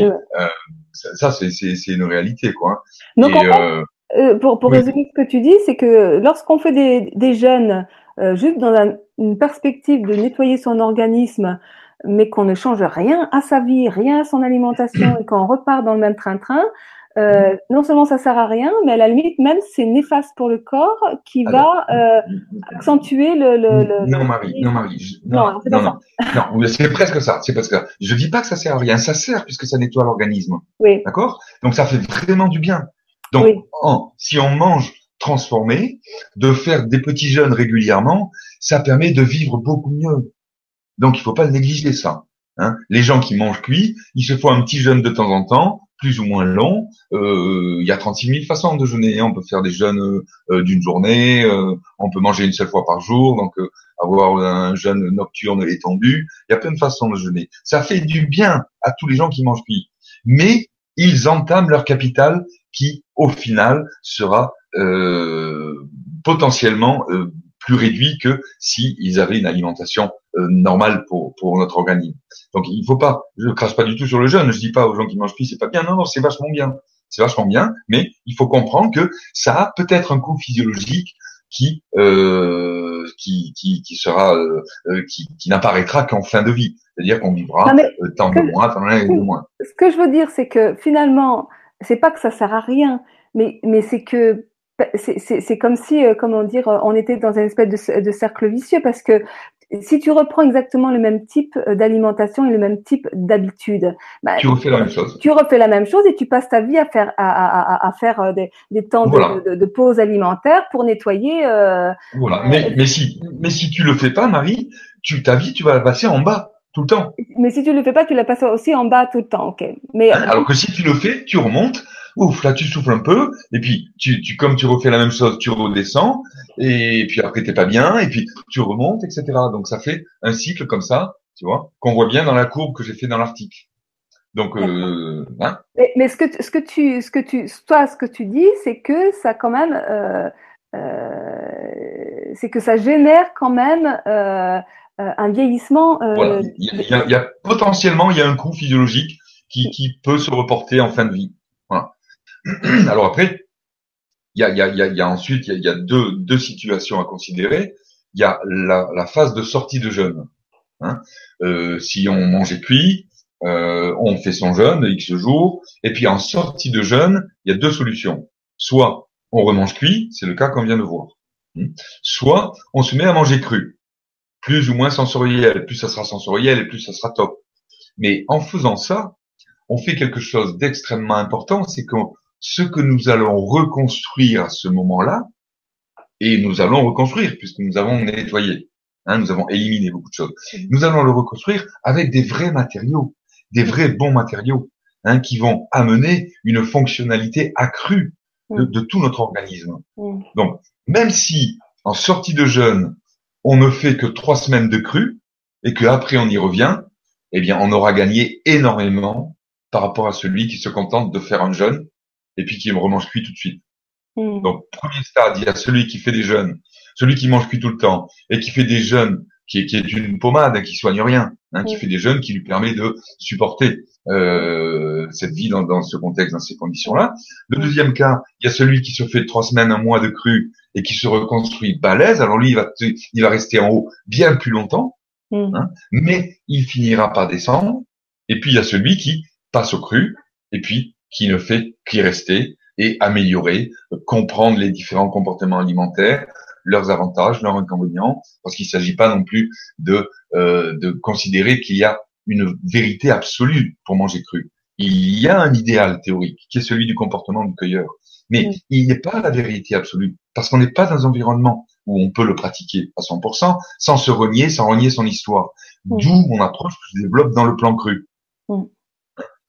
Euh, ça, c'est une réalité, quoi. Donc, en fait, euh, euh, pour, pour résumer ce que tu dis, c'est que lorsqu'on fait des, des jeûnes euh, juste dans une perspective de nettoyer son organisme, mais qu'on ne change rien à sa vie, rien à son alimentation et qu'on repart dans le même train-train, euh, non seulement ça sert à rien, mais à la limite même c'est néfaste pour le corps qui va euh, accentuer le, le, le, Non Marie, non Marie, non, non, non, non, non c'est presque ça, c'est parce que je dis pas que ça sert à rien, ça sert puisque ça nettoie l'organisme, oui. d'accord? Donc ça fait vraiment du bien. Donc si on mange transformé, de faire des petits jeûnes régulièrement, ça permet de vivre beaucoup mieux. Donc il faut pas le négliger ça. Hein. Les gens qui mangent cuit, ils se font un petit jeûne de temps en temps, plus ou moins long. Euh, il y a 36 000 façons de jeûner. On peut faire des jeûnes euh, d'une journée, euh, on peut manger une seule fois par jour, donc avoir un jeûne nocturne étendu. Il y a plein de façons de jeûner. Ça fait du bien à tous les gens qui mangent cuit. Mais ils entament leur capital qui, au final, sera potentiellement plus réduit que si ils avaient une alimentation euh, normale pour, pour notre organisme. Donc il faut pas, je crache pas du tout sur le jeûne, je dis pas aux gens qui mangent plus c'est pas bien, non, non, c'est vachement bien, c'est vachement bien, mais il faut comprendre que ça a peut-être un coût physiologique qui euh, qui, qui, qui sera euh, euh qui, qui n'apparaîtra qu'en fin de vie, c'est-à-dire qu'on vivra euh, tant de moins, tant de moins. Ce que je veux dire, c'est que finalement, c'est pas que ça sert à rien, mais mais c'est que c'est comme si, euh, comment dire, on était dans une espèce de, de, cercle vicieux parce que si tu reprends exactement le même type euh, d'alimentation et le même type d'habitude, bah, tu refais la même chose. Tu refais la même chose et tu passes ta vie à faire à, à, à faire euh, des, des temps de, de, de, pause alimentaire pour nettoyer. Euh, voilà. Mais, mais si mais si tu le fais pas, Marie, tu ta vie tu vas la passer en bas tout le temps. Mais si tu le fais pas, tu la passes aussi en bas tout le temps, ok. Mais alors que si tu le fais, tu remontes ouf, là tu souffles un peu, et puis tu, tu comme tu refais la même chose, tu redescends, et puis après t'es pas bien, et puis tu remontes, etc. Donc ça fait un cycle comme ça, tu vois, qu'on voit bien dans la courbe que j'ai fait dans l'article. Donc, euh, hein mais, mais, ce que ce que tu ce que tu toi ce que tu dis, c'est que ça quand même euh, euh, c'est que ça génère quand même un vieillissement. Euh, voilà. Il y, a, il y, a, potentiellement il y a un coût physiologique qui, qui peut se reporter en fin de vie. Alors après, il y a, y, a, y a, ensuite il y a, deux, deux, situations à considérer. Il y a la, la, phase de sortie de jeûne. Hein. Euh, si on mangeait cuit, euh, on fait son jeûne X jours, et puis en sortie de jeûne, il y a deux solutions. Soit on remange cuit, c'est le cas qu'on vient de voir. Hein. Soit on se met à manger cru, plus ou moins sensoriel. Plus ça sera sensoriel et plus ça sera top. Mais en faisant ça, on fait quelque chose d'extrêmement important, c'est qu'on ce que nous allons reconstruire à ce moment-là, et nous allons reconstruire puisque nous avons nettoyé, hein, nous avons éliminé beaucoup de choses. Nous allons le reconstruire avec des vrais matériaux, des vrais bons matériaux, hein, qui vont amener une fonctionnalité accrue de, de tout notre organisme. Donc, même si en sortie de jeûne, on ne fait que trois semaines de cru et qu'après on y revient, eh bien, on aura gagné énormément par rapport à celui qui se contente de faire un jeûne et puis qui me remange cuit tout de suite. Hmm. Donc, premier stade, il y a celui qui fait des jeûnes, celui qui mange cuit tout le temps et qui fait des jeûnes, qui est, qui est une pommade, hein, qui soigne rien, hein, qui hmm. fait des jeûnes qui lui permet de supporter euh, cette vie dans, dans, ce contexte, dans ces conditions-là. Le deuxième cas, il y a celui qui se fait trois semaines, un mois de cru et qui se reconstruit balèze. Alors lui, il va, il va rester en haut bien plus longtemps, hmm. hein, mais il finira par descendre. Et puis il y a celui qui passe au cru et puis qui ne fait qu'y rester et améliorer, comprendre les différents comportements alimentaires, leurs avantages, leurs inconvénients, parce qu'il ne s'agit pas non plus de, euh, de considérer qu'il y a une vérité absolue pour manger cru. Il y a un idéal théorique qui est celui du comportement du cueilleur, mais il n'est pas la vérité absolue, parce qu'on n'est pas dans un environnement où on peut le pratiquer à 100%, sans se renier, sans renier son histoire. D'où mon approche que je développe dans le plan cru,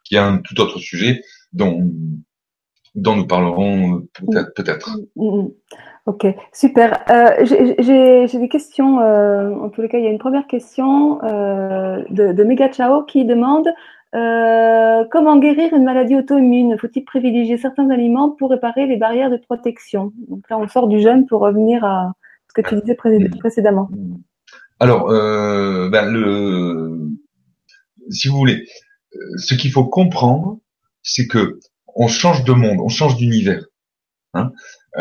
qui est un tout autre sujet dont, dont nous parlerons peut-être. Mm, mm, mm. Ok, super. Euh, J'ai des questions. Euh, en tous les cas, il y a une première question euh, de, de Mega Chao qui demande euh, comment guérir une maladie auto-immune? Faut-il privilégier certains aliments pour réparer les barrières de protection? Donc là, on sort du jeûne pour revenir à ce que tu disais précédemment. Alors, ben le, si vous voulez, ce qu'il faut comprendre, c'est que on change de monde, on change d'univers. Hein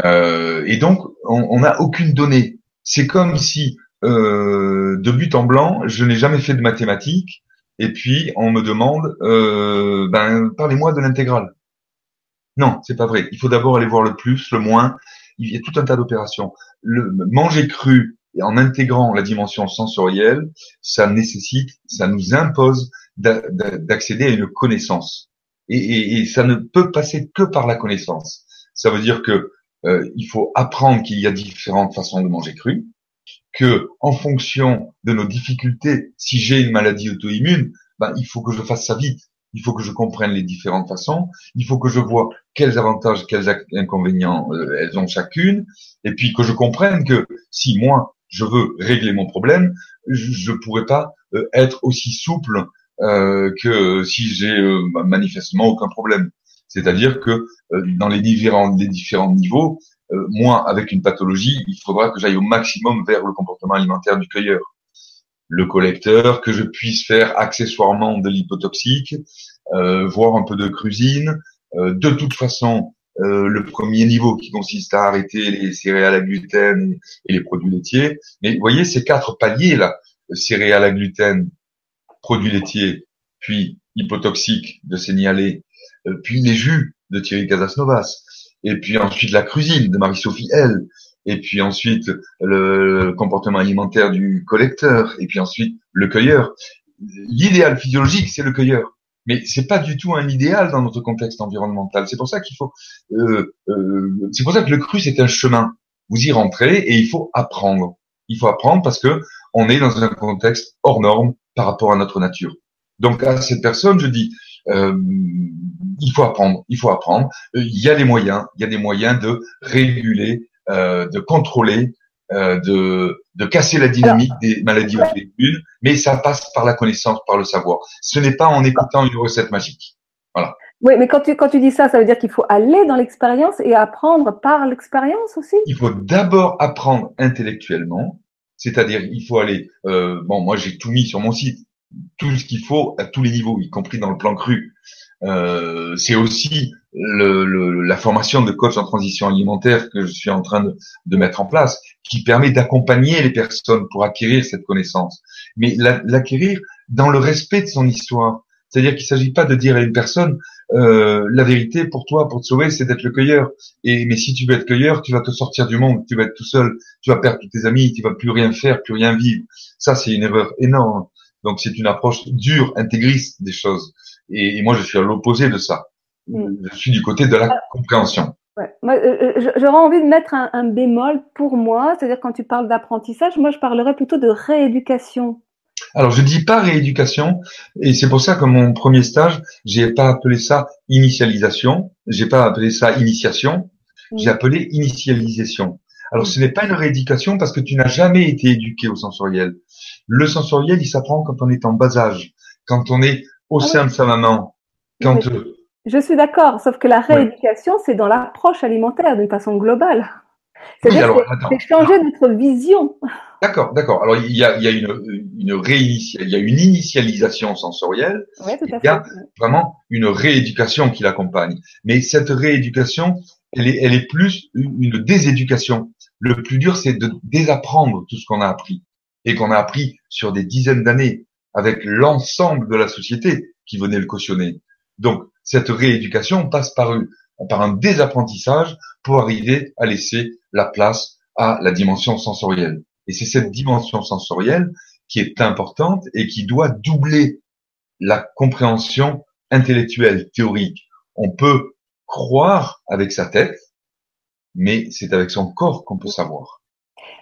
euh, et donc, on n'a aucune donnée. C'est comme si, euh, de but en blanc, je n'ai jamais fait de mathématiques, et puis on me demande, euh, ben, parlez-moi de l'intégrale. Non, c'est pas vrai. Il faut d'abord aller voir le plus, le moins. Il y a tout un tas d'opérations. Manger cru et en intégrant la dimension sensorielle, ça nécessite, ça nous impose d'accéder à une connaissance. Et, et, ça ne peut passer que par la connaissance. Ça veut dire que euh, il faut apprendre qu'il y a différentes façons de manger cru, que en fonction de nos difficultés, si j'ai une maladie auto-immune, ben, il faut que je fasse ça vite. Il faut que je comprenne les différentes façons. Il faut que je vois quels avantages, quels inconvénients euh, elles ont chacune, et puis que je comprenne que si moi je veux régler mon problème, je ne pourrais pas euh, être aussi souple que si j'ai manifestement aucun problème. C'est-à-dire que dans les différents, les différents niveaux, moi, avec une pathologie, il faudra que j'aille au maximum vers le comportement alimentaire du cueilleur le collecteur, que je puisse faire accessoirement de l'hypotoxique, euh, voire un peu de crusine. Euh, de toute façon, euh, le premier niveau qui consiste à arrêter les céréales à gluten et les produits laitiers. Mais vous voyez ces quatre paliers là, céréales à gluten, produits laitiers, puis hypotoxique de Sénialé, puis les jus de Thierry Casasnovas, et puis ensuite la crusine de Marie-Sophie L, et puis ensuite le comportement alimentaire du collecteur, et puis ensuite le cueilleur. L'idéal physiologique, c'est le cueilleur. Mais c'est pas du tout un idéal dans notre contexte environnemental. C'est pour ça qu'il faut, euh, euh, c'est pour ça que le cru c'est un chemin. Vous y rentrez et il faut apprendre. Il faut apprendre parce que on est dans un contexte hors norme par rapport à notre nature. Donc à cette personne, je dis, euh, il faut apprendre, il faut apprendre. Il y a des moyens, il y a des moyens de réguler euh, de contrôler, euh, de, de casser la dynamique des maladies auto-immunes, mais ça passe par la connaissance, par le savoir. Ce n'est pas en écoutant une recette magique. Voilà. Oui, mais quand tu, quand tu dis ça, ça veut dire qu'il faut aller dans l'expérience et apprendre par l'expérience aussi? Il faut d'abord apprendre intellectuellement, c'est-à-dire il faut aller... Euh, bon, moi j'ai tout mis sur mon site, tout ce qu'il faut à tous les niveaux, y compris dans le plan cru. Euh, c'est aussi la formation de coach en transition alimentaire que je suis en train de, de mettre en place, qui permet d'accompagner les personnes pour acquérir cette connaissance, mais l'acquérir dans le respect de son histoire. C'est-à-dire qu'il ne s'agit pas de dire à une personne euh, la vérité pour toi, pour te sauver, c'est d'être le cueilleur. Et mais si tu veux être cueilleur, tu vas te sortir du monde, tu vas être tout seul, tu vas perdre tous tes amis, tu vas plus rien faire, plus rien vivre. Ça, c'est une erreur énorme. Donc c'est une approche dure, intégriste des choses. Et, moi, je suis à l'opposé de ça. Mm. Je suis du côté de la ah. compréhension. Ouais. Euh, euh, j'aurais envie de mettre un, bémol pour moi, c'est-à-dire quand tu parles d'apprentissage, moi je parlerais plutôt de rééducation. Alors je dis pas rééducation, et c'est pour ça que mon premier stage, j'ai pas appelé ça initialisation, j'ai pas appelé ça initiation, j'ai appelé initialisation. Alors ce n'est pas une rééducation parce que tu n'as jamais été éduqué au sensoriel. Le sensoriel, il s'apprend quand on est en bas âge, quand on est au ah sein de sa maman. Quand je suis d'accord, sauf que la rééducation, c'est dans l'approche alimentaire d'une façon globale. C'est-à-dire c'est changer notre vision. D'accord, d'accord. Alors il y a, il y a une, une il y a une initialisation sensorielle. il y a vraiment une rééducation qui l'accompagne. Mais cette rééducation, elle est, elle est plus une déséducation. Le plus dur, c'est de désapprendre tout ce qu'on a appris et qu'on a appris sur des dizaines d'années avec l'ensemble de la société qui venait le cautionner. Donc, cette rééducation passe par, par un désapprentissage pour arriver à laisser la place à la dimension sensorielle. Et c'est cette dimension sensorielle qui est importante et qui doit doubler la compréhension intellectuelle, théorique. On peut croire avec sa tête, mais c'est avec son corps qu'on peut savoir.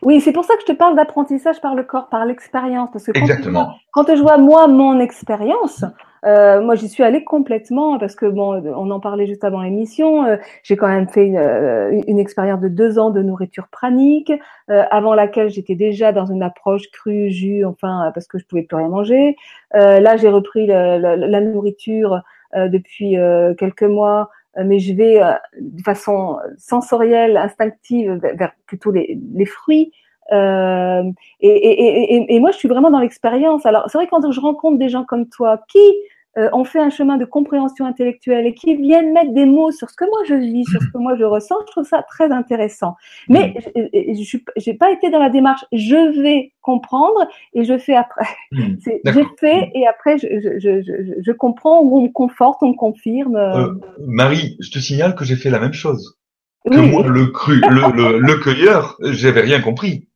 Oui, c'est pour ça que je te parle d'apprentissage par le corps, par l'expérience. Parce que quand, Exactement. quand je vois moi mon expérience, euh, moi j'y suis allée complètement parce que bon, on en parlait juste avant l'émission. Euh, j'ai quand même fait une, euh, une, expérience de deux ans de nourriture pranique, euh, avant laquelle j'étais déjà dans une approche crue, jus, enfin parce que je pouvais plus rien manger. là, j'ai repris la nourriture depuis quelques mois euh, mais je vais euh, de façon sensorielle, instinctive, vers plutôt les, les fruits. Euh, et, et, et, et, moi, je suis vraiment dans l'expérience. Alors, c'est vrai quand je rencontre des gens comme toi qui euh, ont fait un chemin de compréhension intellectuelle et qui viennent mettre des mots sur ce que moi je vis, sur ce que moi je ressens, je trouve ça très intéressant. Mais mm. je n'ai pas été dans la démarche, je vais comprendre et je fais après. Mm. J'ai fait et après je, je, je, je, comprends ou on me conforte, on me confirme. Euh, Marie, je te signale que j'ai fait la même chose. Que moi, le cru, le, le, le cueilleur, j'avais rien compris.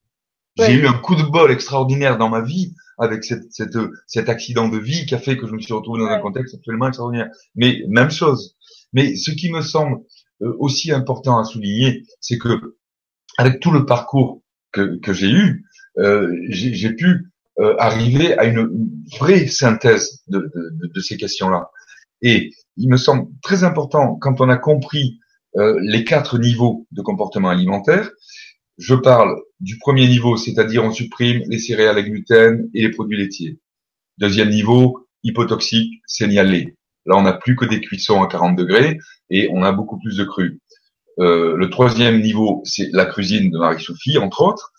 J'ai eu un coup de bol extraordinaire dans ma vie avec cette, cette, cet accident de vie qui a fait que je me suis retrouvé dans un contexte absolument extraordinaire. Mais même chose. Mais ce qui me semble euh, aussi important à souligner, c'est que avec tout le parcours que, que j'ai eu, euh, j'ai pu euh, arriver à une vraie synthèse de, de, de ces questions-là. Et il me semble très important quand on a compris euh, les quatre niveaux de comportement alimentaire, je parle du premier niveau, c'est-à-dire on supprime les céréales à gluten et les produits laitiers. Deuxième niveau, hypotoxique, signalé. Là, on n'a plus que des cuissons à 40 degrés et on a beaucoup plus de cru. Euh, le troisième niveau, c'est la cuisine de Marie-Sophie, entre autres.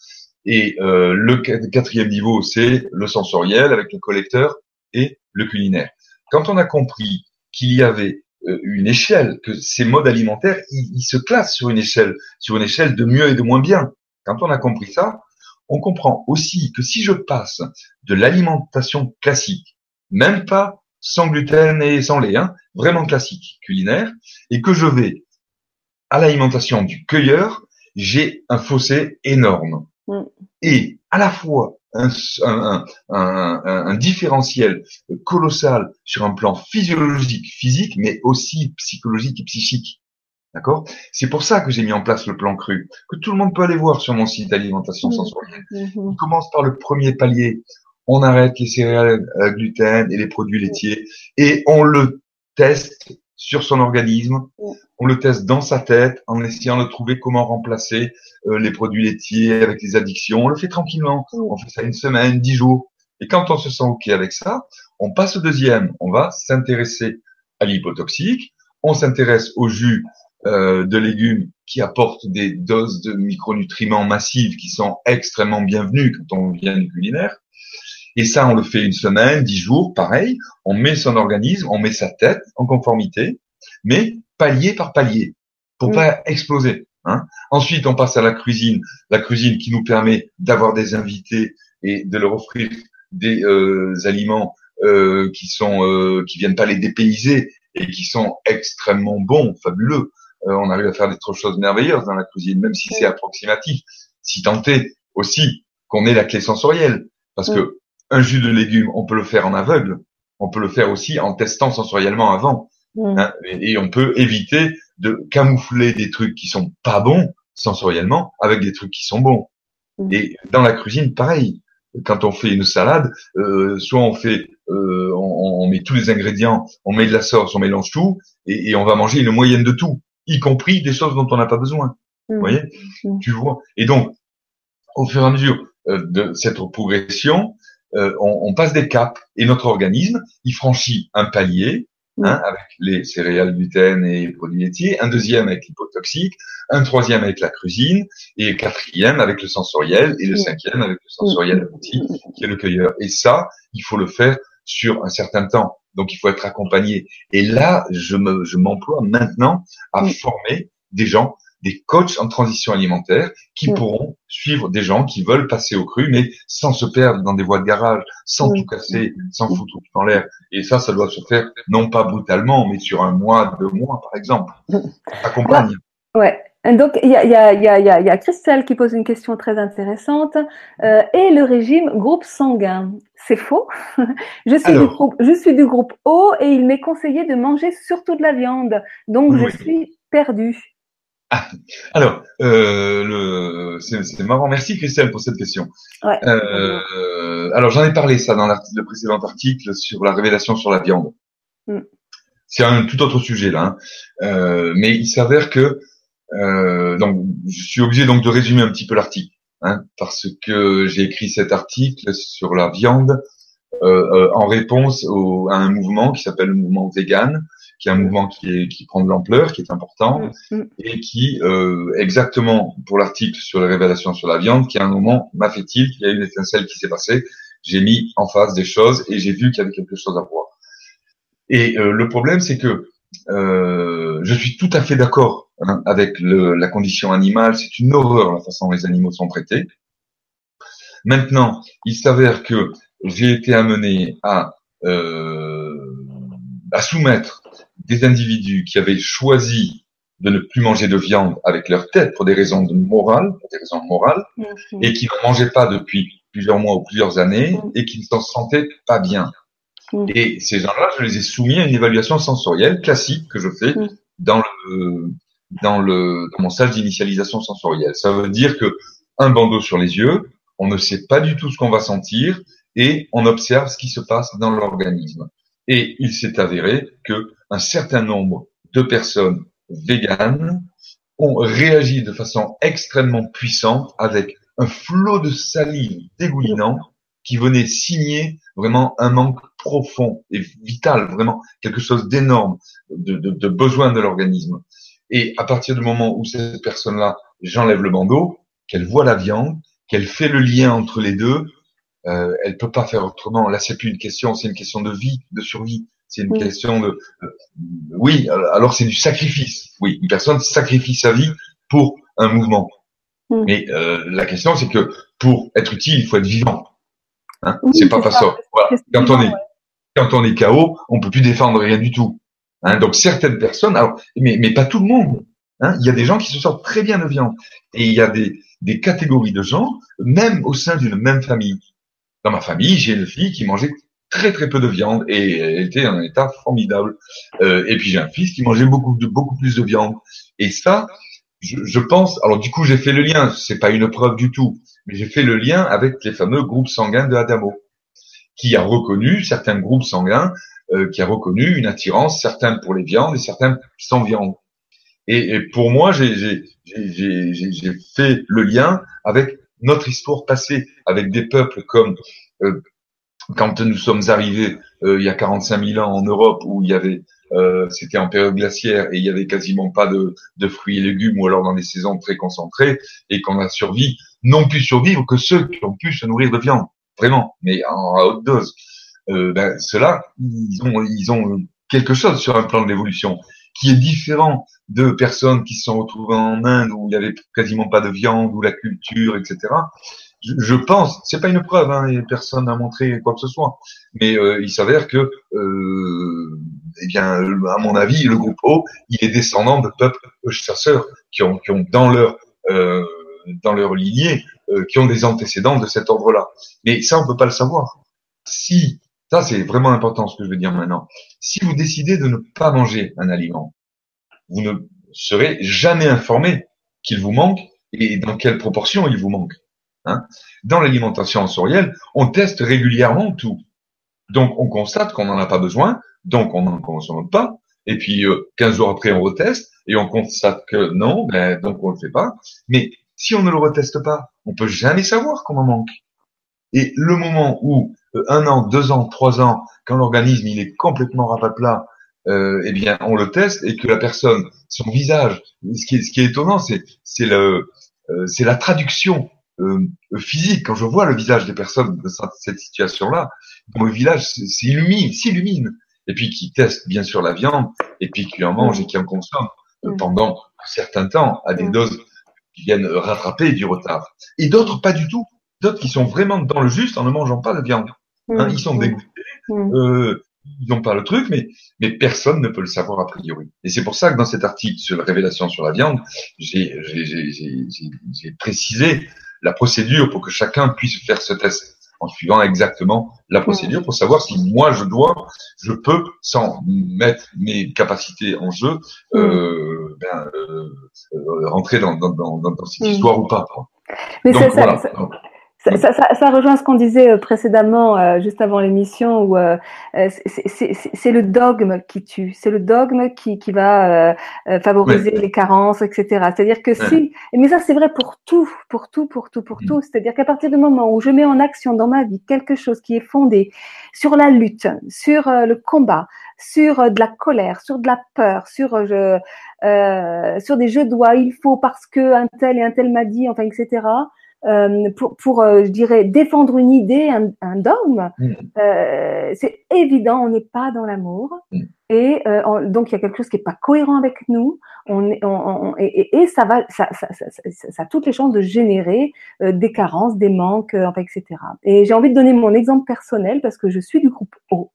Et euh, le quatrième niveau, c'est le sensoriel avec le collecteur et le culinaire. Quand on a compris qu'il y avait euh, une échelle, que ces modes alimentaires, ils, se classent sur une échelle, sur une échelle de mieux et de moins bien. Quand on a compris ça, on comprend aussi que si je passe de l'alimentation classique, même pas sans gluten et sans lait, hein, vraiment classique, culinaire, et que je vais à l'alimentation du cueilleur, j'ai un fossé énorme. Mm. Et à la fois un, un, un, un, différentiel colossal sur un plan physiologique, physique, mais aussi psychologique et psychique. D'accord? C'est pour ça que j'ai mis en place le plan cru, que tout le monde peut aller voir sur mon site alimentation mmh. sensorielle. Mmh. On commence par le premier palier. On arrête les céréales à gluten et les produits laitiers et on le teste sur son organisme. On le teste dans sa tête en essayant de trouver comment remplacer euh, les produits laitiers avec les addictions. On le fait tranquillement. On fait ça une semaine, dix jours. Et quand on se sent OK avec ça, on passe au deuxième. On va s'intéresser à l'hypotoxique. On s'intéresse au jus euh, de légumes qui apportent des doses de micronutriments massives qui sont extrêmement bienvenues quand on vient du culinaire. Et ça, on le fait une semaine, dix jours, pareil. On met son organisme, on met sa tête en conformité, mais palier par palier, pour mm. pas exploser. Hein. Ensuite, on passe à la cuisine, la cuisine qui nous permet d'avoir des invités et de leur offrir des euh, aliments euh, qui sont euh, qui viennent pas les dépayser et qui sont extrêmement bons, fabuleux. Euh, on arrive à faire des choses merveilleuses dans la cuisine, même si c'est approximatif. Si tant est aussi qu'on ait la clé sensorielle, parce que un jus de légumes, on peut le faire en aveugle, on peut le faire aussi en testant sensoriellement avant, hein, et, on peut éviter de camoufler des trucs qui sont pas bons sensoriellement avec des trucs qui sont bons. Et dans la cuisine, pareil. Quand on fait une salade, euh, soit on fait, euh, on, met tous les ingrédients, on met de la sauce, on mélange tout, et, et on va manger une moyenne de tout y compris des choses dont on n'a pas besoin. Vous mmh. voyez? Mmh. Tu vois Et donc, au fur et à mesure euh, de cette progression, euh, on, on, passe des caps et notre organisme, il franchit un palier mmh. hein, avec les céréales gluten et les produits laitiers, un deuxième avec l'hypotoxique, un troisième avec la cuisine et quatrième avec le sensoriel et le cinquième avec le sensoriel petit qui est le cueilleur. Et ça, il faut le faire sur un certain temps. Donc il faut être accompagné. Et là, je me, je m'emploie maintenant à former des gens, des coachs en transition alimentaire qui pourront suivre des gens qui veulent passer au cru, mais sans se perdre dans des voies de garage, sans tout casser, sans foutre tout en l'air. Et ça, ça doit se faire non pas brutalement, mais sur un mois, deux mois, par exemple. Accompagne. Ouais. Donc, il y a, y, a, y, a, y a, Christelle qui pose une question très intéressante. Euh, et le régime groupe sanguin C'est faux. je, suis du groupe, je suis du groupe O et il m'est conseillé de manger surtout de la viande. Donc, je suis perdu. Ah, alors, euh, c'est marrant. Merci Christelle pour cette question. Ouais. Euh, alors, j'en ai parlé ça dans le précédent article sur la révélation sur la viande. Mm. C'est un tout autre sujet là. Hein. Euh, mais il s'avère que euh, donc, je suis obligé donc de résumer un petit peu l'article, hein, parce que j'ai écrit cet article sur la viande euh, euh, en réponse au, à un mouvement qui s'appelle le mouvement vegan, qui est un mouvement qui, est, qui prend de l'ampleur, qui est important, mm, mm. et qui, euh, exactement pour l'article sur les révélations sur la viande, qui à un moment m'a fait il qu'il y a une étincelle qui s'est passée, j'ai mis en face des choses et j'ai vu qu'il y avait quelque chose à voir. Et le problème, c'est que je suis tout à fait d'accord hein, avec le, la condition animale. C'est une horreur la façon dont les animaux sont traités. Maintenant, il s'avère que j'ai été amené à, à soumettre des individus qui avaient choisi de ne plus manger de viande avec leur tête pour des raisons de morale, pour des raisons morales, et qui ne mangeaient pas depuis plusieurs mois ou plusieurs années mhm. et qui ne s'en sentaient pas bien. Mhm. Et ces gens-là, je les ai soumis à une évaluation sensorielle classique que je fais dans le dans le dans mon stage d'initialisation sensorielle. Ça veut dire que un bandeau sur les yeux, on ne sait pas du tout ce qu'on va sentir et on observe ce qui se passe dans l'organisme. Et il s'est avéré que un certain nombre de personnes véganes ont réagi de façon extrêmement puissante avec un flot de salive dégoulinant qui venait signer vraiment un manque profond et vital, vraiment quelque chose d'énorme de, de, de, besoin de l'organisme. Et à partir du moment où cette personne-là, j'enlève le bandeau, qu'elle voit la viande, qu'elle fait le lien entre les deux, euh, elle peut pas faire autrement. Là, c'est plus une question, c'est une question de vie, de survie. C'est une question de, euh, oui, alors c'est du sacrifice. Oui, une personne sacrifie sa vie pour un mouvement. Mm. Mais euh, la question, c'est que pour être utile, il faut être vivant. Hein c'est pas pas ça. Quand on est quand on est KO, on peut plus défendre rien du tout. Hein Donc certaines personnes, alors, mais pas tout le monde. Hein il y a des gens qui se sortent très bien de viande et il y a des catégories de gens, même au sein d'une même famille. Dans ma famille, j'ai une fille qui mangeait très très peu de viande et elle était en un état formidable. Euh, et puis j'ai un fils qui mangeait beaucoup beaucoup plus de viande. Et ça, je, je pense. Alors du coup, j'ai fait le lien. C'est pas une preuve du tout, mais j'ai fait le lien avec les fameux groupes sanguins de Adamo, qui a reconnu certains groupes sanguins, euh, qui a reconnu une attirance, certains pour les viandes et certains sans viande. Et, et pour moi, j'ai fait le lien avec notre histoire passée, avec des peuples comme euh, quand nous sommes arrivés euh, il y a 45 000 ans en Europe où il y avait euh, c'était en période glaciaire et il y avait quasiment pas de, de, fruits et légumes ou alors dans des saisons très concentrées et qu'on a survécu, n'ont pu survivre que ceux qui ont pu se nourrir de viande, vraiment, mais en, haute dose. Euh, ben, ceux-là, ils ont, ils ont quelque chose sur un plan de l'évolution qui est différent de personnes qui se sont retrouvées en Inde où il y avait quasiment pas de viande, ou la culture, etc je, pense, c'est pas une preuve, hein, personne n'a montré quoi que ce soit, mais euh, il s'avère que, euh, eh bien, à mon avis, le groupe O, il est descendant de peuples chasseurs qui ont, qui ont dans leur euh, dans leur lignée, qui ont des antécédents de cet ordre-là. Mais ça, on peut pas le savoir. Si, ça c'est vraiment important ce que je veux dire maintenant. Si vous décidez de ne pas manger un aliment, vous ne serez jamais informé qu'il vous manque et dans quelle proportion il vous manque. Hein. Dans l'alimentation sensorielle, on teste régulièrement tout. Donc on constate qu'on n'en a pas besoin, donc on n'en consomme pas. Et puis euh, 15 jours après, on reteste et on constate que non, ben, donc on le fait pas. Mais si on ne le reteste pas, on peut jamais savoir qu'on en manque. Et le moment où euh, un an, deux ans, trois ans, quand l'organisme il est complètement rapaplat, euh, eh bien on le teste et que la personne, son visage, ce qui est, ce qui est étonnant, c'est c'est le euh, c'est la traduction euh, physique. Quand je vois le visage des personnes de cette situation-là, mon village s'illumine, s'illumine. Et puis qui testent bien sûr la viande, et puis qui en mangent et qui en consomment mm. pendant un certain temps à des mm. doses qui viennent rattraper du retard. Et d'autres pas du tout. D'autres qui sont vraiment dans le juste en ne mangeant pas de viande. Hein, mm. ils sont dégoûtés, euh, ils n'ont pas le truc, mais, mais personne ne peut le savoir a priori. Et c'est pour ça que dans cet article sur la révélation sur la viande, j'ai précisé la procédure pour que chacun puisse faire ce test en suivant exactement la procédure pour savoir si moi je dois, je peux, sans mettre mes capacités en jeu, euh, ben, euh, euh rentrer dans, dans, dans, dans cette mm. histoire ou pas. Mais Donc, voilà. ça, ça, ça, ça, rejoint ce qu'on disait euh, précédemment, euh, juste avant l'émission, où euh, c'est le dogme qui tue, c'est le dogme qui, qui va favoriser les carences, etc. C'est-à-dire que si, mais ça c'est vrai pour tout, pour tout, pour tout, pour mm. tout. C'est-à-dire qu'à partir du moment où je mets en action dans ma vie quelque chose qui est fondé sur la lutte, sur le combat, sur de la colère, sur de la peur, sur je, sur des jeux de doigts, il faut parce que un tel et un tel m'a dit, enfin, etc euh, pour, pour euh, je dirais, défendre une idée, un, un dogme, mm. euh, c'est évident, on n'est pas dans l'amour. Mm. Et donc, il y a quelque chose qui n'est pas cohérent avec nous. On, on, et, et, ça, va, ça, ça, ça, ça, a toutes les chances de générer des carences, des manques, etc. Et j'ai envie de donner mon exemple personnel parce que je suis du groupe O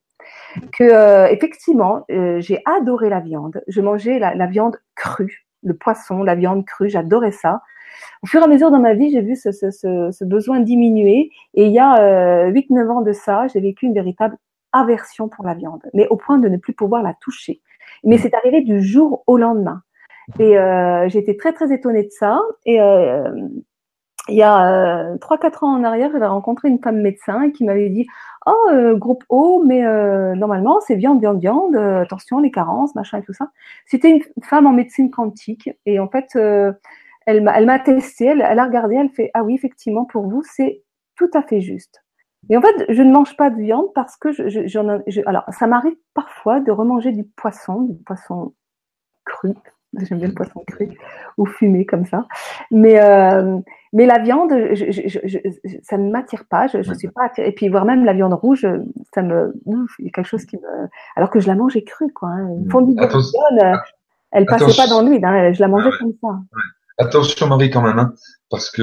que effectivement j'ai adoré la viande. Je mangeais la, la, viande crue, le poisson, la viande crue, j'adorais ça au fur et à mesure dans ma vie, j'ai vu ce, besoin diminuer. Et il y a euh, 8-9 ans de ça, j'ai vécu une véritable aversion pour la viande, mais au point de ne plus pouvoir la toucher. Mais c'est arrivé du jour au lendemain. Et euh, été très très étonnée de ça. Et euh, il y a euh, 3-4 ans en arrière, j'avais rencontré une femme médecin qui m'avait dit Oh, euh, groupe O, mais normalement, c'est viande, viande, viande, attention, les carences, machin et tout ça. C'était une femme en médecine quantique. Et en fait, elle m'a testé, elle, a regardé, elle fait ah oui effectivement pour vous c'est tout à fait juste. Et en fait je ne mange pas de viande parce que je, je, je alors ça m'arrive parfois de remanger du poisson, du poisson cru, j'aime bien le poisson cru ou fumé comme ça, mais euh, mais la viande ça ne m'attire pas, je, suis pas attirée. et puis voire même la viande rouge ça me il y a quelque chose qui me alors que je la mangeais crue quoi, hein. une fondue de viande, elle passait pas dans l'huile, hein, je la mangeais comme ça. Attention Marie quand même, hein, parce que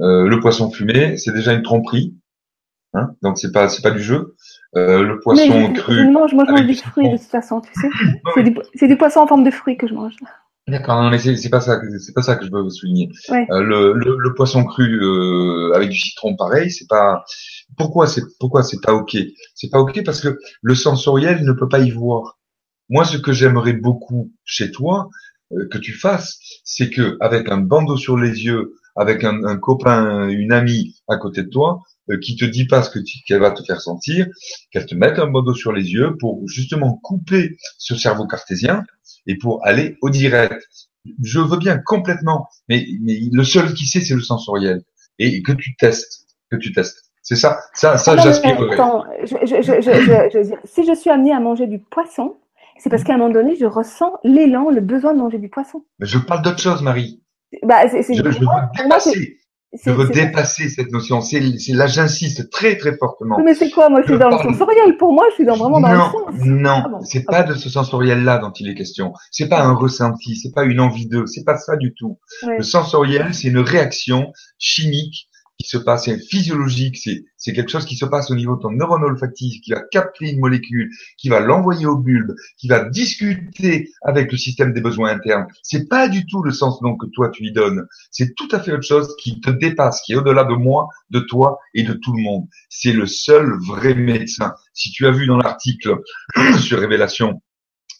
euh, le poisson fumé, c'est déjà une tromperie, hein, donc c'est pas c'est pas du jeu. Euh, le poisson mais cru. Je mange, moi je mange du fruit de toute façon, tu sais. c'est du, du, poisson en forme de fruit que je mange. D'accord, non mais c'est pas ça, c'est pas ça que je veux souligner. Ouais. Euh, le, le, le, poisson cru euh, avec du citron, pareil, c'est pas. Pourquoi c'est pourquoi c'est pas ok? C'est pas ok parce que le sensoriel ne peut pas y voir. Moi, ce que j'aimerais beaucoup chez toi, que tu fasses, c'est que avec un bandeau sur les yeux, avec un, un copain, une amie à côté de toi, euh, qui te dit pas ce que qu'elle va te faire sentir, qu'elle te mette un bandeau sur les yeux pour justement couper ce cerveau cartésien et pour aller au direct. Je veux bien complètement, mais, mais le seul qui sait, c'est le sensoriel. Et que tu testes, que tu testes. C'est ça, ça, ça, j'aspirerais. Si je suis amenée à manger du poisson, c'est parce qu'à un moment donné, je ressens l'élan, le besoin de manger du poisson. Mais je parle d'autre chose, Marie. Bah, je, je, veux dépasser. Je veux dépasser cette notion. C'est là, j'insiste très très fortement. Mais c'est quoi? Moi, je suis dans le sensoriel. Pour moi, je suis dans, vraiment dans non, le sens. Non, ah c'est pas de ce sensoriel-là dont il est question. C'est pas un ressenti, c'est pas une envie d'eux, c'est pas ça du tout. Le sensoriel, c'est une réaction chimique qui se passe, c'est physiologique, c'est, c'est quelque chose qui se passe au niveau de ton neurone olfactif, qui va capter une molécule, qui va l'envoyer au bulbe, qui va discuter avec le système des besoins internes. C'est pas du tout le sens donc que toi tu lui donnes. C'est tout à fait autre chose qui te dépasse, qui est au-delà de moi, de toi et de tout le monde. C'est le seul vrai médecin. Si tu as vu dans l'article sur Révélation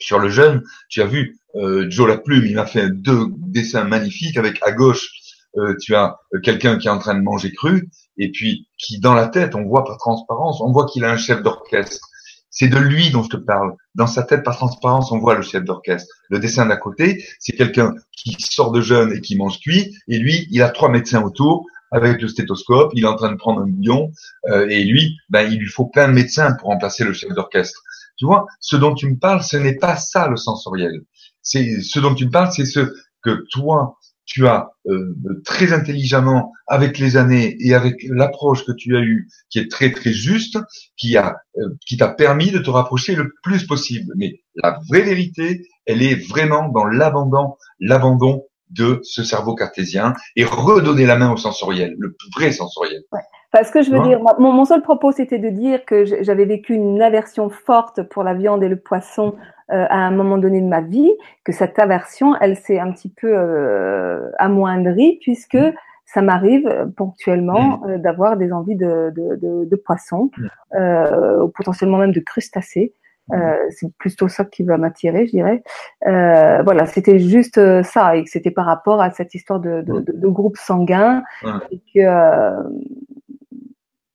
sur le jeune, tu as vu euh, Joe la plume, il m'a fait deux dessins magnifiques avec à gauche euh, tu as euh, quelqu'un qui est en train de manger cru, et puis qui dans la tête, on voit par transparence, on voit qu'il a un chef d'orchestre. C'est de lui dont je te parle. Dans sa tête, par transparence, on voit le chef d'orchestre. Le dessin d'à côté, c'est quelqu'un qui sort de jeûne et qui mange cuit, et lui, il a trois médecins autour avec le stéthoscope, il est en train de prendre un million, euh, et lui, ben, il lui faut plein de médecins pour remplacer le chef d'orchestre. Tu vois, ce dont tu me parles, ce n'est pas ça le sensoriel. C'est ce dont tu me parles, c'est ce que toi, tu as euh, très intelligemment, avec les années et avec l'approche que tu as eue, qui est très très juste, qui a euh, qui t'a permis de te rapprocher le plus possible. Mais la vraie vérité, elle est vraiment dans l'abandon, l'abandon de ce cerveau cartésien et redonner la main au sensoriel, le vrai sensoriel. Ouais. Parce que je veux dire, mon, mon, seul propos, c'était de dire que j'avais vécu une aversion forte pour la viande et le poisson euh, à un moment donné de ma vie, que cette aversion, elle s'est un petit peu euh, amoindrie puisque mm. ça m'arrive euh, ponctuellement mm. d'avoir des envies de, de, de, de poisson, mm. ou potentiellement même de crustacés. Euh, c'est plutôt ça qui va m'attirer, je dirais. Euh, voilà, c'était juste ça, et que c'était par rapport à cette histoire de, de, de groupe sanguin. Et, que,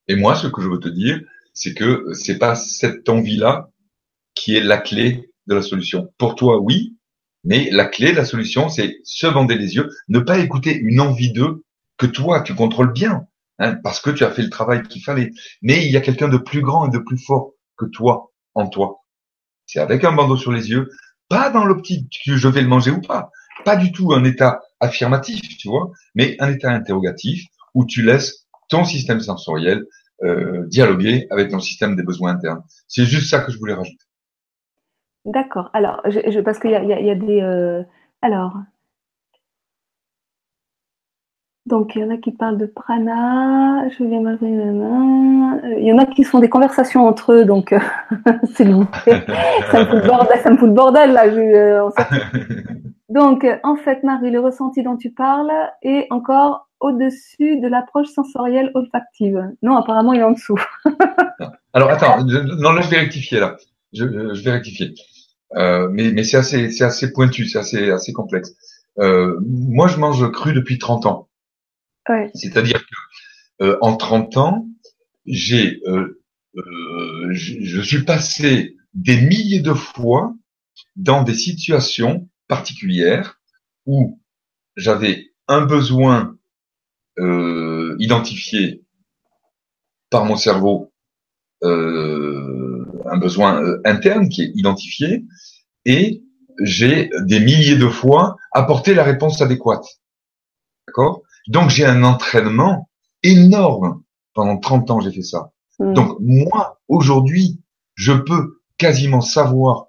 et moi, ce que je veux te dire, c'est que c'est pas cette envie-là qui est la clé de la solution. Pour toi, oui, mais la clé de la solution, c'est se bander les yeux, ne pas écouter une envie d'eux que toi, tu contrôles bien, hein, parce que tu as fait le travail qu'il fallait. Mais il y a quelqu'un de plus grand et de plus fort que toi en toi. C'est avec un bandeau sur les yeux, pas dans l'optique que je vais le manger ou pas, pas du tout un état affirmatif, tu vois, mais un état interrogatif où tu laisses ton système sensoriel euh, dialoguer avec ton système des besoins internes. C'est juste ça que je voulais rajouter. D'accord. Alors, je, parce qu'il y, y a, des. Euh, alors. Donc, il y en a qui parlent de prana. Je viens Il y en a qui font des conversations entre eux, donc c'est vous ça me fout le bordel, ça me fout le bordel là. Euh, donc, en fait, Marie, le ressenti dont tu parles est encore au-dessus de l'approche sensorielle olfactive. Non, apparemment, il est en dessous. Alors, attends, non, là, je vais rectifier là. Je, je vais rectifier. Euh, mais mais c'est assez, c'est assez pointu, c'est assez, assez complexe. Euh, moi, je mange cru depuis 30 ans. C'est-à-dire que euh, en 30 ans, j'ai, euh, euh, je, je suis passé des milliers de fois dans des situations particulières où j'avais un besoin euh, identifié par mon cerveau un besoin interne qui est identifié et j'ai des milliers de fois apporté la réponse adéquate. D'accord? Donc j'ai un entraînement énorme. Pendant 30 ans, j'ai fait ça. Hmm. Donc moi, aujourd'hui, je peux quasiment savoir,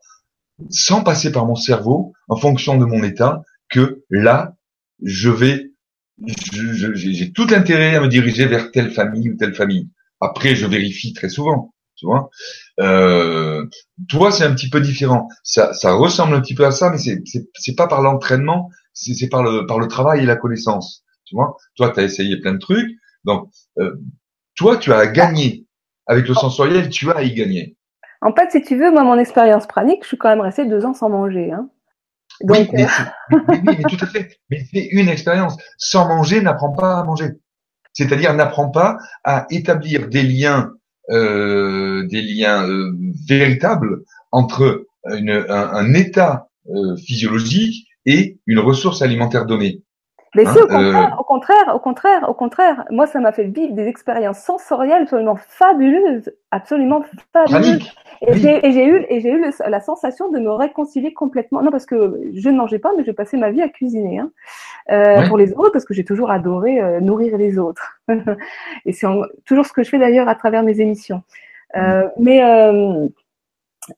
sans passer par mon cerveau, en fonction de mon état, que là, je vais j'ai tout intérêt à me diriger vers telle famille ou telle famille. Après, je vérifie très souvent, tu vois. Euh, toi, c'est un petit peu différent. Ça, ça ressemble un petit peu à ça, mais c'est c'est pas par l'entraînement, c'est par le par le travail et la connaissance, tu vois. Toi, tu as essayé plein de trucs, donc euh, toi, tu as à gagner avec le sensoriel, tu as à y gagner. En fait, si tu veux, moi, mon expérience pranique, je suis quand même resté deux ans sans manger. Hein. Donc, oui, mais, tout à fait. Mais c'est une expérience. Sans manger, n'apprends pas à manger. C'est-à-dire, n'apprends pas à établir des liens, euh, des liens euh, véritables entre une, un, un, état euh, physiologique et une ressource alimentaire donnée. Mais si, au hein, contraire, euh, au contraire, au contraire, au contraire, moi, ça m'a fait vivre des expériences sensorielles absolument fabuleuses, absolument fabuleuses. Et j'ai eu, et j'ai eu la sensation de me réconcilier complètement. Non, parce que je ne mangeais pas, mais j'ai passé ma vie à cuisiner hein, euh, pour les autres, parce que j'ai toujours adoré euh, nourrir les autres. et c'est toujours ce que je fais d'ailleurs à travers mes émissions. Euh. Mais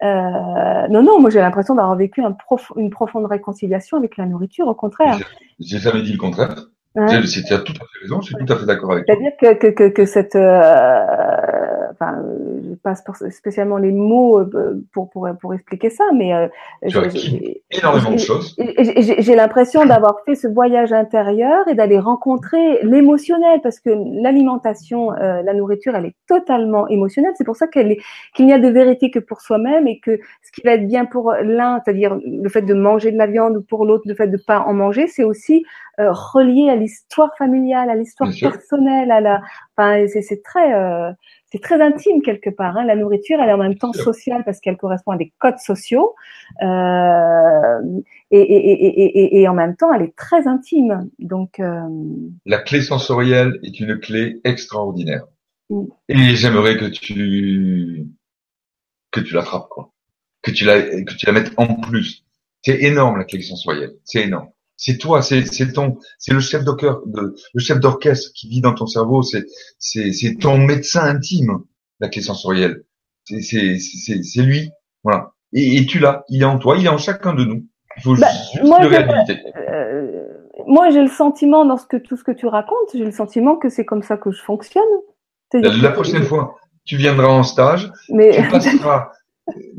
euh, non, non, moi j'ai l'impression d'avoir vécu un prof, une profonde réconciliation avec la nourriture, au contraire. J'ai jamais dit le contraire. C'est tu as tout à fait raison, je suis tout à fait d'accord avec toi. C'est-à-dire que, que, que, que, cette, euh, enfin, je passe spécialement les mots euh, pour, pour, pour expliquer ça, mais euh, j'ai énormément de choses. J'ai l'impression d'avoir fait ce voyage intérieur et d'aller rencontrer l'émotionnel, parce que l'alimentation, euh, la nourriture, elle est totalement émotionnelle. C'est pour ça qu'elle qu'il n'y a de vérité que pour soi-même et que ce qui va être bien pour l'un, c'est-à-dire le fait de manger de la viande, ou pour l'autre, le fait de pas en manger, c'est aussi euh, relié à l'histoire familiale, à l'histoire personnelle, à la, enfin, c'est très, euh, c'est très intime quelque part. Hein. La nourriture, elle est en même temps sociale parce qu'elle correspond à des codes sociaux, euh, et, et, et, et, en même temps, elle est très intime. Donc, euh, la clé sensorielle est une clé extraordinaire. Mm. Et j'aimerais que tu que tu l'attrapes, quoi, que tu la que tu la mettes en plus. C'est énorme la clé sensorielle, c'est énorme c'est toi, c'est ton, c'est le chef d'orchestre, le chef d'orchestre qui vit dans ton cerveau, c'est c'est ton médecin intime, la clé sensorielle. C'est c'est lui, voilà. Et, tu l'as, il est en toi, il est en chacun de nous. Il faut bah, juste moi, le réhabiliter. Euh, moi, j'ai le sentiment dans ce que tout ce que tu racontes, j'ai le sentiment que c'est comme ça que je fonctionne. La, prochaine fois, tu viendras en stage, mais... tu passeras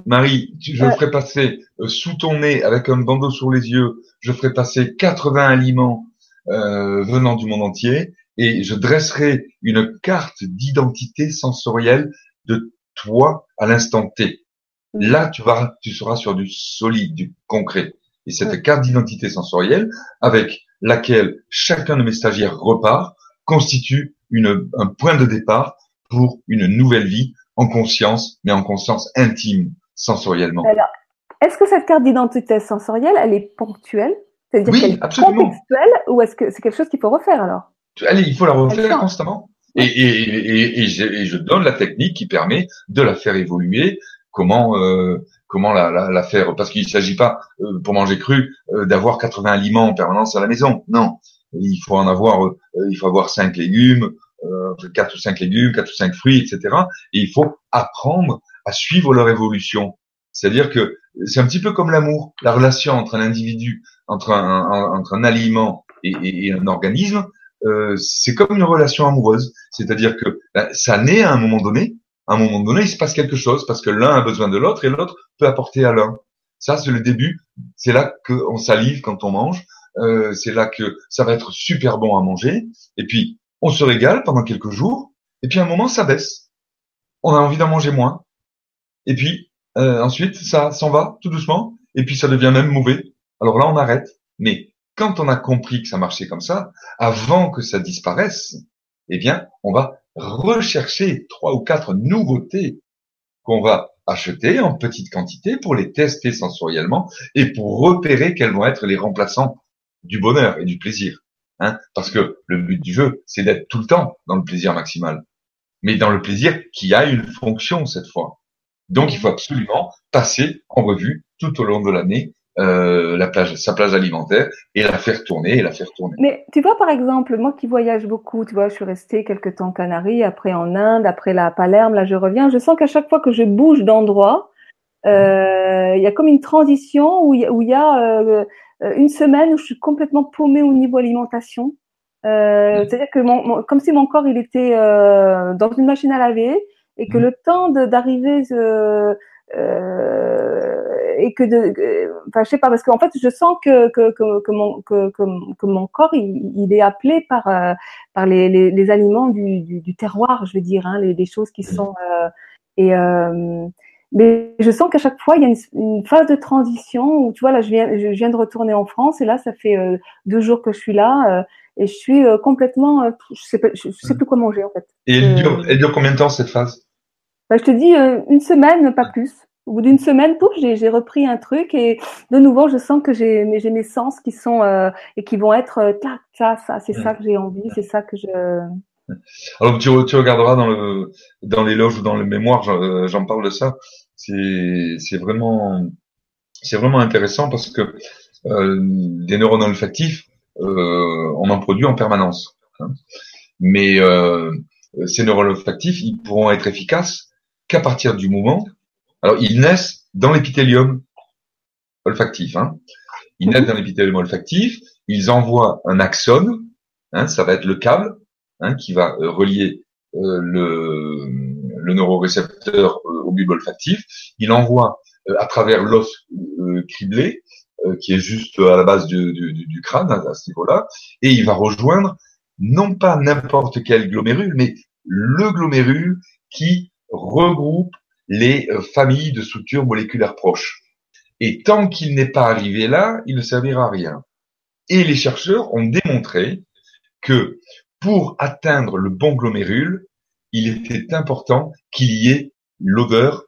Marie, je ferai passer euh, sous ton nez avec un bandeau sur les yeux, je ferai passer 80 aliments euh, venant du monde entier et je dresserai une carte d'identité sensorielle de toi à l'instant T. Là, tu vas, tu seras sur du solide, du concret. Et cette carte d'identité sensorielle, avec laquelle chacun de mes stagiaires repart, constitue une, un point de départ pour une nouvelle vie en conscience, mais en conscience intime, sensoriellement. Alors, est-ce que cette carte d'identité sensorielle, elle est ponctuelle? C'est-à-dire qu'elle est contextuelle ou est-ce que c'est quelque chose qu'il faut refaire alors? Allez, il faut la refaire constamment. Et, et, et, et, je, donne la technique qui permet de la faire évoluer. Comment euh, comment la, la, la faire? Parce qu'il ne s'agit pas, euh, pour manger cru, euh, d'avoir 80 aliments en permanence à la maison. Non, il faut en avoir, euh, il faut avoir cinq légumes, quatre ou cinq légumes, quatre ou cinq fruits, etc. Et il faut apprendre à suivre leur évolution. C'est-à-dire que c'est un petit peu comme l'amour, la relation entre un individu, entre un, entre un aliment et, et, un organisme. c'est comme une relation amoureuse, c'est-à-dire que ben, ça naît à un moment donné, à un moment donné, il se passe quelque chose parce que l'un a besoin de l'autre et l'autre peut apporter à l'un. Ça, c'est le début. C'est là qu'on salive quand on mange. Euh, c'est là que ça va être super bon à manger. Et puis, on se régale pendant quelques jours. Et puis, à un moment, ça baisse. On a envie d'en manger moins. Et puis, euh, ensuite, ça s'en va tout doucement. Et puis, ça devient même mauvais. Alors là, on arrête. Mais quand on a compris que ça marchait comme ça, avant que ça disparaisse, eh bien, on va rechercher trois ou quatre nouveautés qu'on va acheter en petite quantité pour les tester sensoriellement et pour repérer quels vont être les remplaçants du bonheur et du plaisir. Hein Parce que le but du jeu, c'est d'être tout le temps dans le plaisir maximal, mais dans le plaisir qui a une fonction cette fois. Donc il faut absolument passer en revue tout au long de l'année euh, la plage, sa plage alimentaire et la faire tourner et la faire tourner. Mais tu vois, par exemple, moi qui voyage beaucoup, tu vois, je suis restée quelques temps en Canaries, après en Inde, après la Palerme, là je reviens. Je sens qu'à chaque fois que je bouge d'endroit, euh, il y a comme une transition où il y a, euh, une semaine où je suis complètement paumée au niveau alimentation. Euh, C'est-à-dire que mon, comme si mon corps il était euh, dans une machine à laver et que le temps d'arriver euh, et que de, enfin je sais pas parce qu'en fait je sens que que que, que mon que, que, mon corps il, il, est appelé par euh, par les, les, les aliments du, du, du, terroir je veux dire hein, les, les choses qui sont euh, et euh, mais je sens qu'à chaque fois il y a une, une, phase de transition où tu vois là je viens je viens de retourner en France et là ça fait euh, deux jours que je suis là et je suis complètement je sais pas, je sais plus quoi manger en fait. Et elle dure elle dure combien de temps cette phase? Bah, je te dis une semaine pas plus. Au bout d'une semaine, pouf, j'ai repris un truc et de nouveau, je sens que j'ai mes, mes sens qui sont euh, et qui vont être euh, ça, ça, c'est ça que j'ai envie, c'est ça que je. Alors tu, tu regarderas dans le dans les loges ou dans le mémoire, euh, j'en parle de ça. C'est vraiment c'est vraiment intéressant parce que euh, des neurones olfactifs, euh, on en produit en permanence. Hein. Mais euh, ces neurones olfactifs, ils pourront être efficaces qu'à partir du moment alors, ils naissent dans l'épithélium olfactif. Hein. Ils naissent dans l'épithélium olfactif, ils envoient un axone, hein, ça va être le câble hein, qui va euh, relier le, le neurorécepteur euh, au bulbe olfactif. Il envoie à travers l'os criblé, qui est juste à la base du, du, crâne à, ce niveau-là, et il va rejoindre non pas n'importe quel glomérule, mais le glomérule qui regroupe les euh, familles de structures moléculaires proches. Et tant qu'il n'est pas arrivé là, il ne servira à rien. Et les chercheurs ont démontré que pour atteindre le bon glomérule, il était important qu'il y ait l'odeur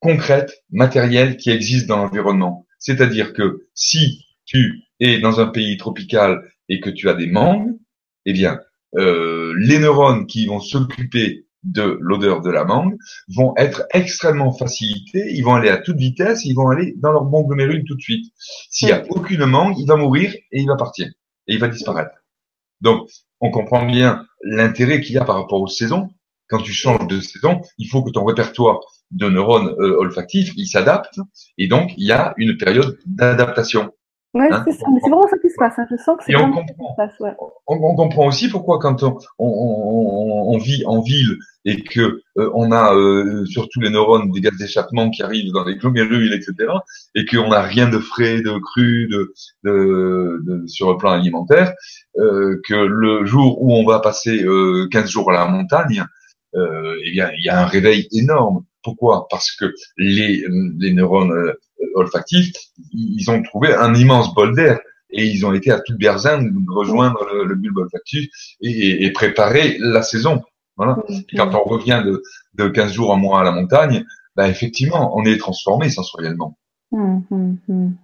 concrète, matérielle qui existe dans l'environnement. C'est-à-dire que si tu es dans un pays tropical et que tu as des mangues, eh bien, euh, les neurones qui vont s'occuper de l'odeur de la mangue vont être extrêmement facilités, ils vont aller à toute vitesse, ils vont aller dans leur bon glomérule tout de suite. S'il n'y a aucune mangue, il va mourir et il va partir, et il va disparaître. Donc, on comprend bien l'intérêt qu'il y a par rapport aux saisons. Quand tu changes de saison, il faut que ton répertoire de neurones euh, olfactifs, il s'adapte, et donc il y a une période d'adaptation. Ouais, hein? c'est ça. Mais c'est vraiment ça qui se passe. Hein. Je sens que c'est on comprend. Passe, ouais. on, on, comprend aussi pourquoi quand on, on, on, vit en ville et que euh, on a euh, surtout les neurones des gaz d'échappement qui arrivent dans les glomérules, etc., et qu'on n'a rien de frais, de cru, de, de, de, sur le plan alimentaire, euh, que le jour où on va passer 15 jours à la montagne, eh bien, il y a un réveil énorme. Pourquoi? Parce que les, les neurones olfactifs, ils ont trouvé un immense bol d'air et ils ont été à toute berzingue rejoindre le, bulbe olfactif et, et, préparer la saison. Voilà. quand on revient de, de 15 jours en mois à la montagne, bah effectivement, on est transformé sensoriellement. Hum, hum, hum.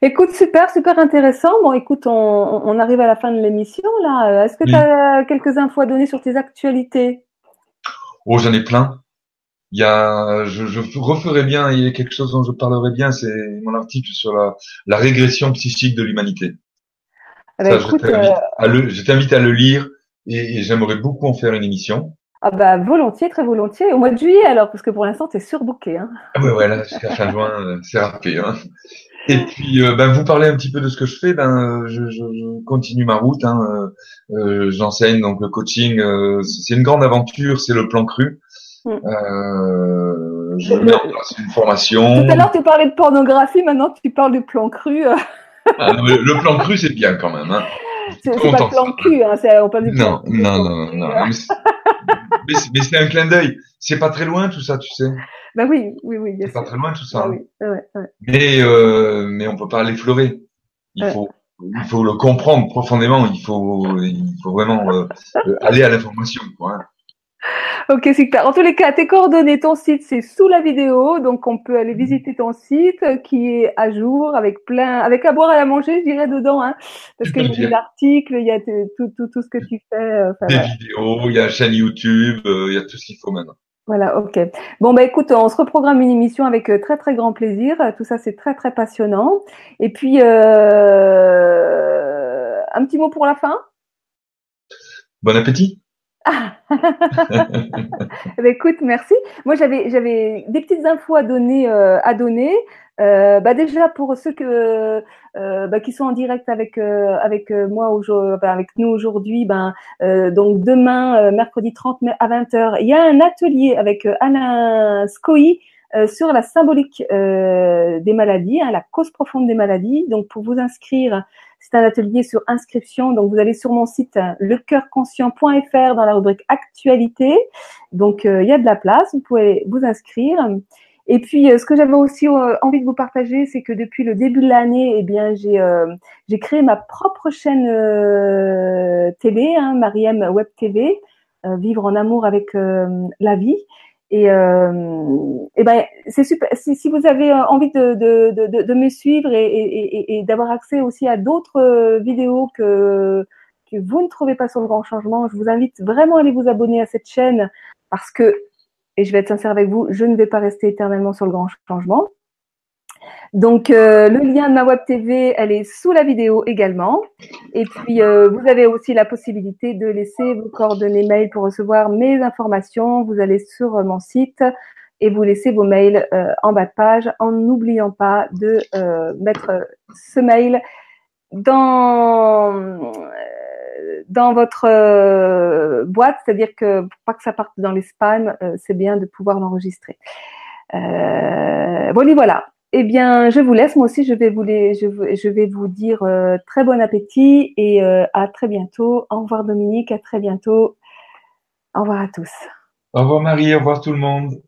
Écoute, super, super intéressant. Bon, écoute, on, on arrive à la fin de l'émission là. Est-ce que tu as quelques infos à donner sur tes actualités? Oh, j'en ai plein. il y a, je, je referai bien, il y a quelque chose dont je parlerai bien, c'est mon article sur la, la régression psychique de l'humanité. Ah bah, euh, je t'invite à, le lire et, j'aimerais beaucoup en faire une émission. Ah bah volontiers, très volontiers. Au mois de juillet alors, parce que pour l'instant tu es surbooké. Hein. Ah ouais, ouais, là jusqu'à fin juin, euh, c'est râpé. Hein. Et puis, euh, ben, vous parlez un petit peu de ce que je fais. Ben, je, je, je continue ma route. Hein. Euh, J'enseigne donc le coaching. c'est une grande aventure. C'est le plan cru. Mm. Euh, je mets en place une formation. Tout à l'heure, tu parlais de pornographie, maintenant tu parles du plan cru. ah, le plan cru, c'est bien quand même. Hein. C'est pas le plan cul, hein, on parle du plan non, non, non, non, non, Mais c'est un clin d'œil. C'est pas très loin tout ça, tu sais. Bah oui, oui, oui. C'est pas très loin tout ça. Ah, oui. ouais, ouais. Mais euh, mais on peut pas l'effleurer. Il faut il faut le comprendre profondément. Il faut il faut vraiment euh, aller à l'information. Quoi, hein. Ok, super. En tous les cas, tes coordonnées, ton site, c'est sous la vidéo, donc on peut aller visiter ton site qui est à jour avec plein, avec à boire et à manger, je dirais dedans, hein, parce qu'il y a l'article, il y a tout, tout, tout ce que tu fais. Euh, des vidéos, il y a la chaîne YouTube, euh, il y a tout ce qu'il faut maintenant. Voilà, ok. Bon, bah écoute, on se reprogramme une émission avec euh, très très grand plaisir. Tout ça, c'est très très passionnant. Et puis, euh, un petit mot pour la fin? Bon appétit. Ah. écoute, merci. Moi, j'avais des petites infos à donner euh, à donner. Euh, bah déjà pour ceux que euh, bah, qui sont en direct avec avec moi aujourd'hui, avec nous aujourd'hui, ben donc demain mercredi 30 mai à 20h, il y a un atelier avec Alain Scoy sur la symbolique des maladies, hein, la cause profonde des maladies. Donc pour vous inscrire, c'est un atelier sur inscription. Donc, vous allez sur mon site lecoeurconscient.fr dans la rubrique actualité. Donc, euh, il y a de la place. Vous pouvez vous inscrire. Et puis, euh, ce que j'avais aussi euh, envie de vous partager, c'est que depuis le début de l'année, eh bien, j'ai j'ai créé ma propre chaîne télé, hein, Web TV, vivre en amour avec la vie. Et, euh, ben, c'est super. Si, si, vous avez euh, envie de, de, de, de me suivre et, et, et d'avoir accès aussi à d'autres euh, vidéos que, que vous ne trouvez pas sur le grand changement, je vous invite vraiment à aller vous abonner à cette chaîne parce que, et je vais être sincère avec vous, je ne vais pas rester éternellement sur le grand changement. Donc, euh, le lien de ma web TV, elle est sous la vidéo également. Et puis, euh, vous avez aussi la possibilité de laisser vos coordonnées mail pour recevoir mes informations. Vous allez sur mon site et vous laissez vos mails euh, en bas de page en n'oubliant pas de mettre ce mail dans dans votre boîte, c'est-à-dire que pour pas que ça parte dans les spams, c'est bien de pouvoir l'enregistrer. bon, et voilà. Eh bien, je vous laisse. Moi aussi, je vais vous, les, je, vais vous dire euh, très bon appétit et euh, à très bientôt. Au revoir Dominique, à très bientôt. Au revoir à tous. Au revoir Marie, au revoir tout le monde.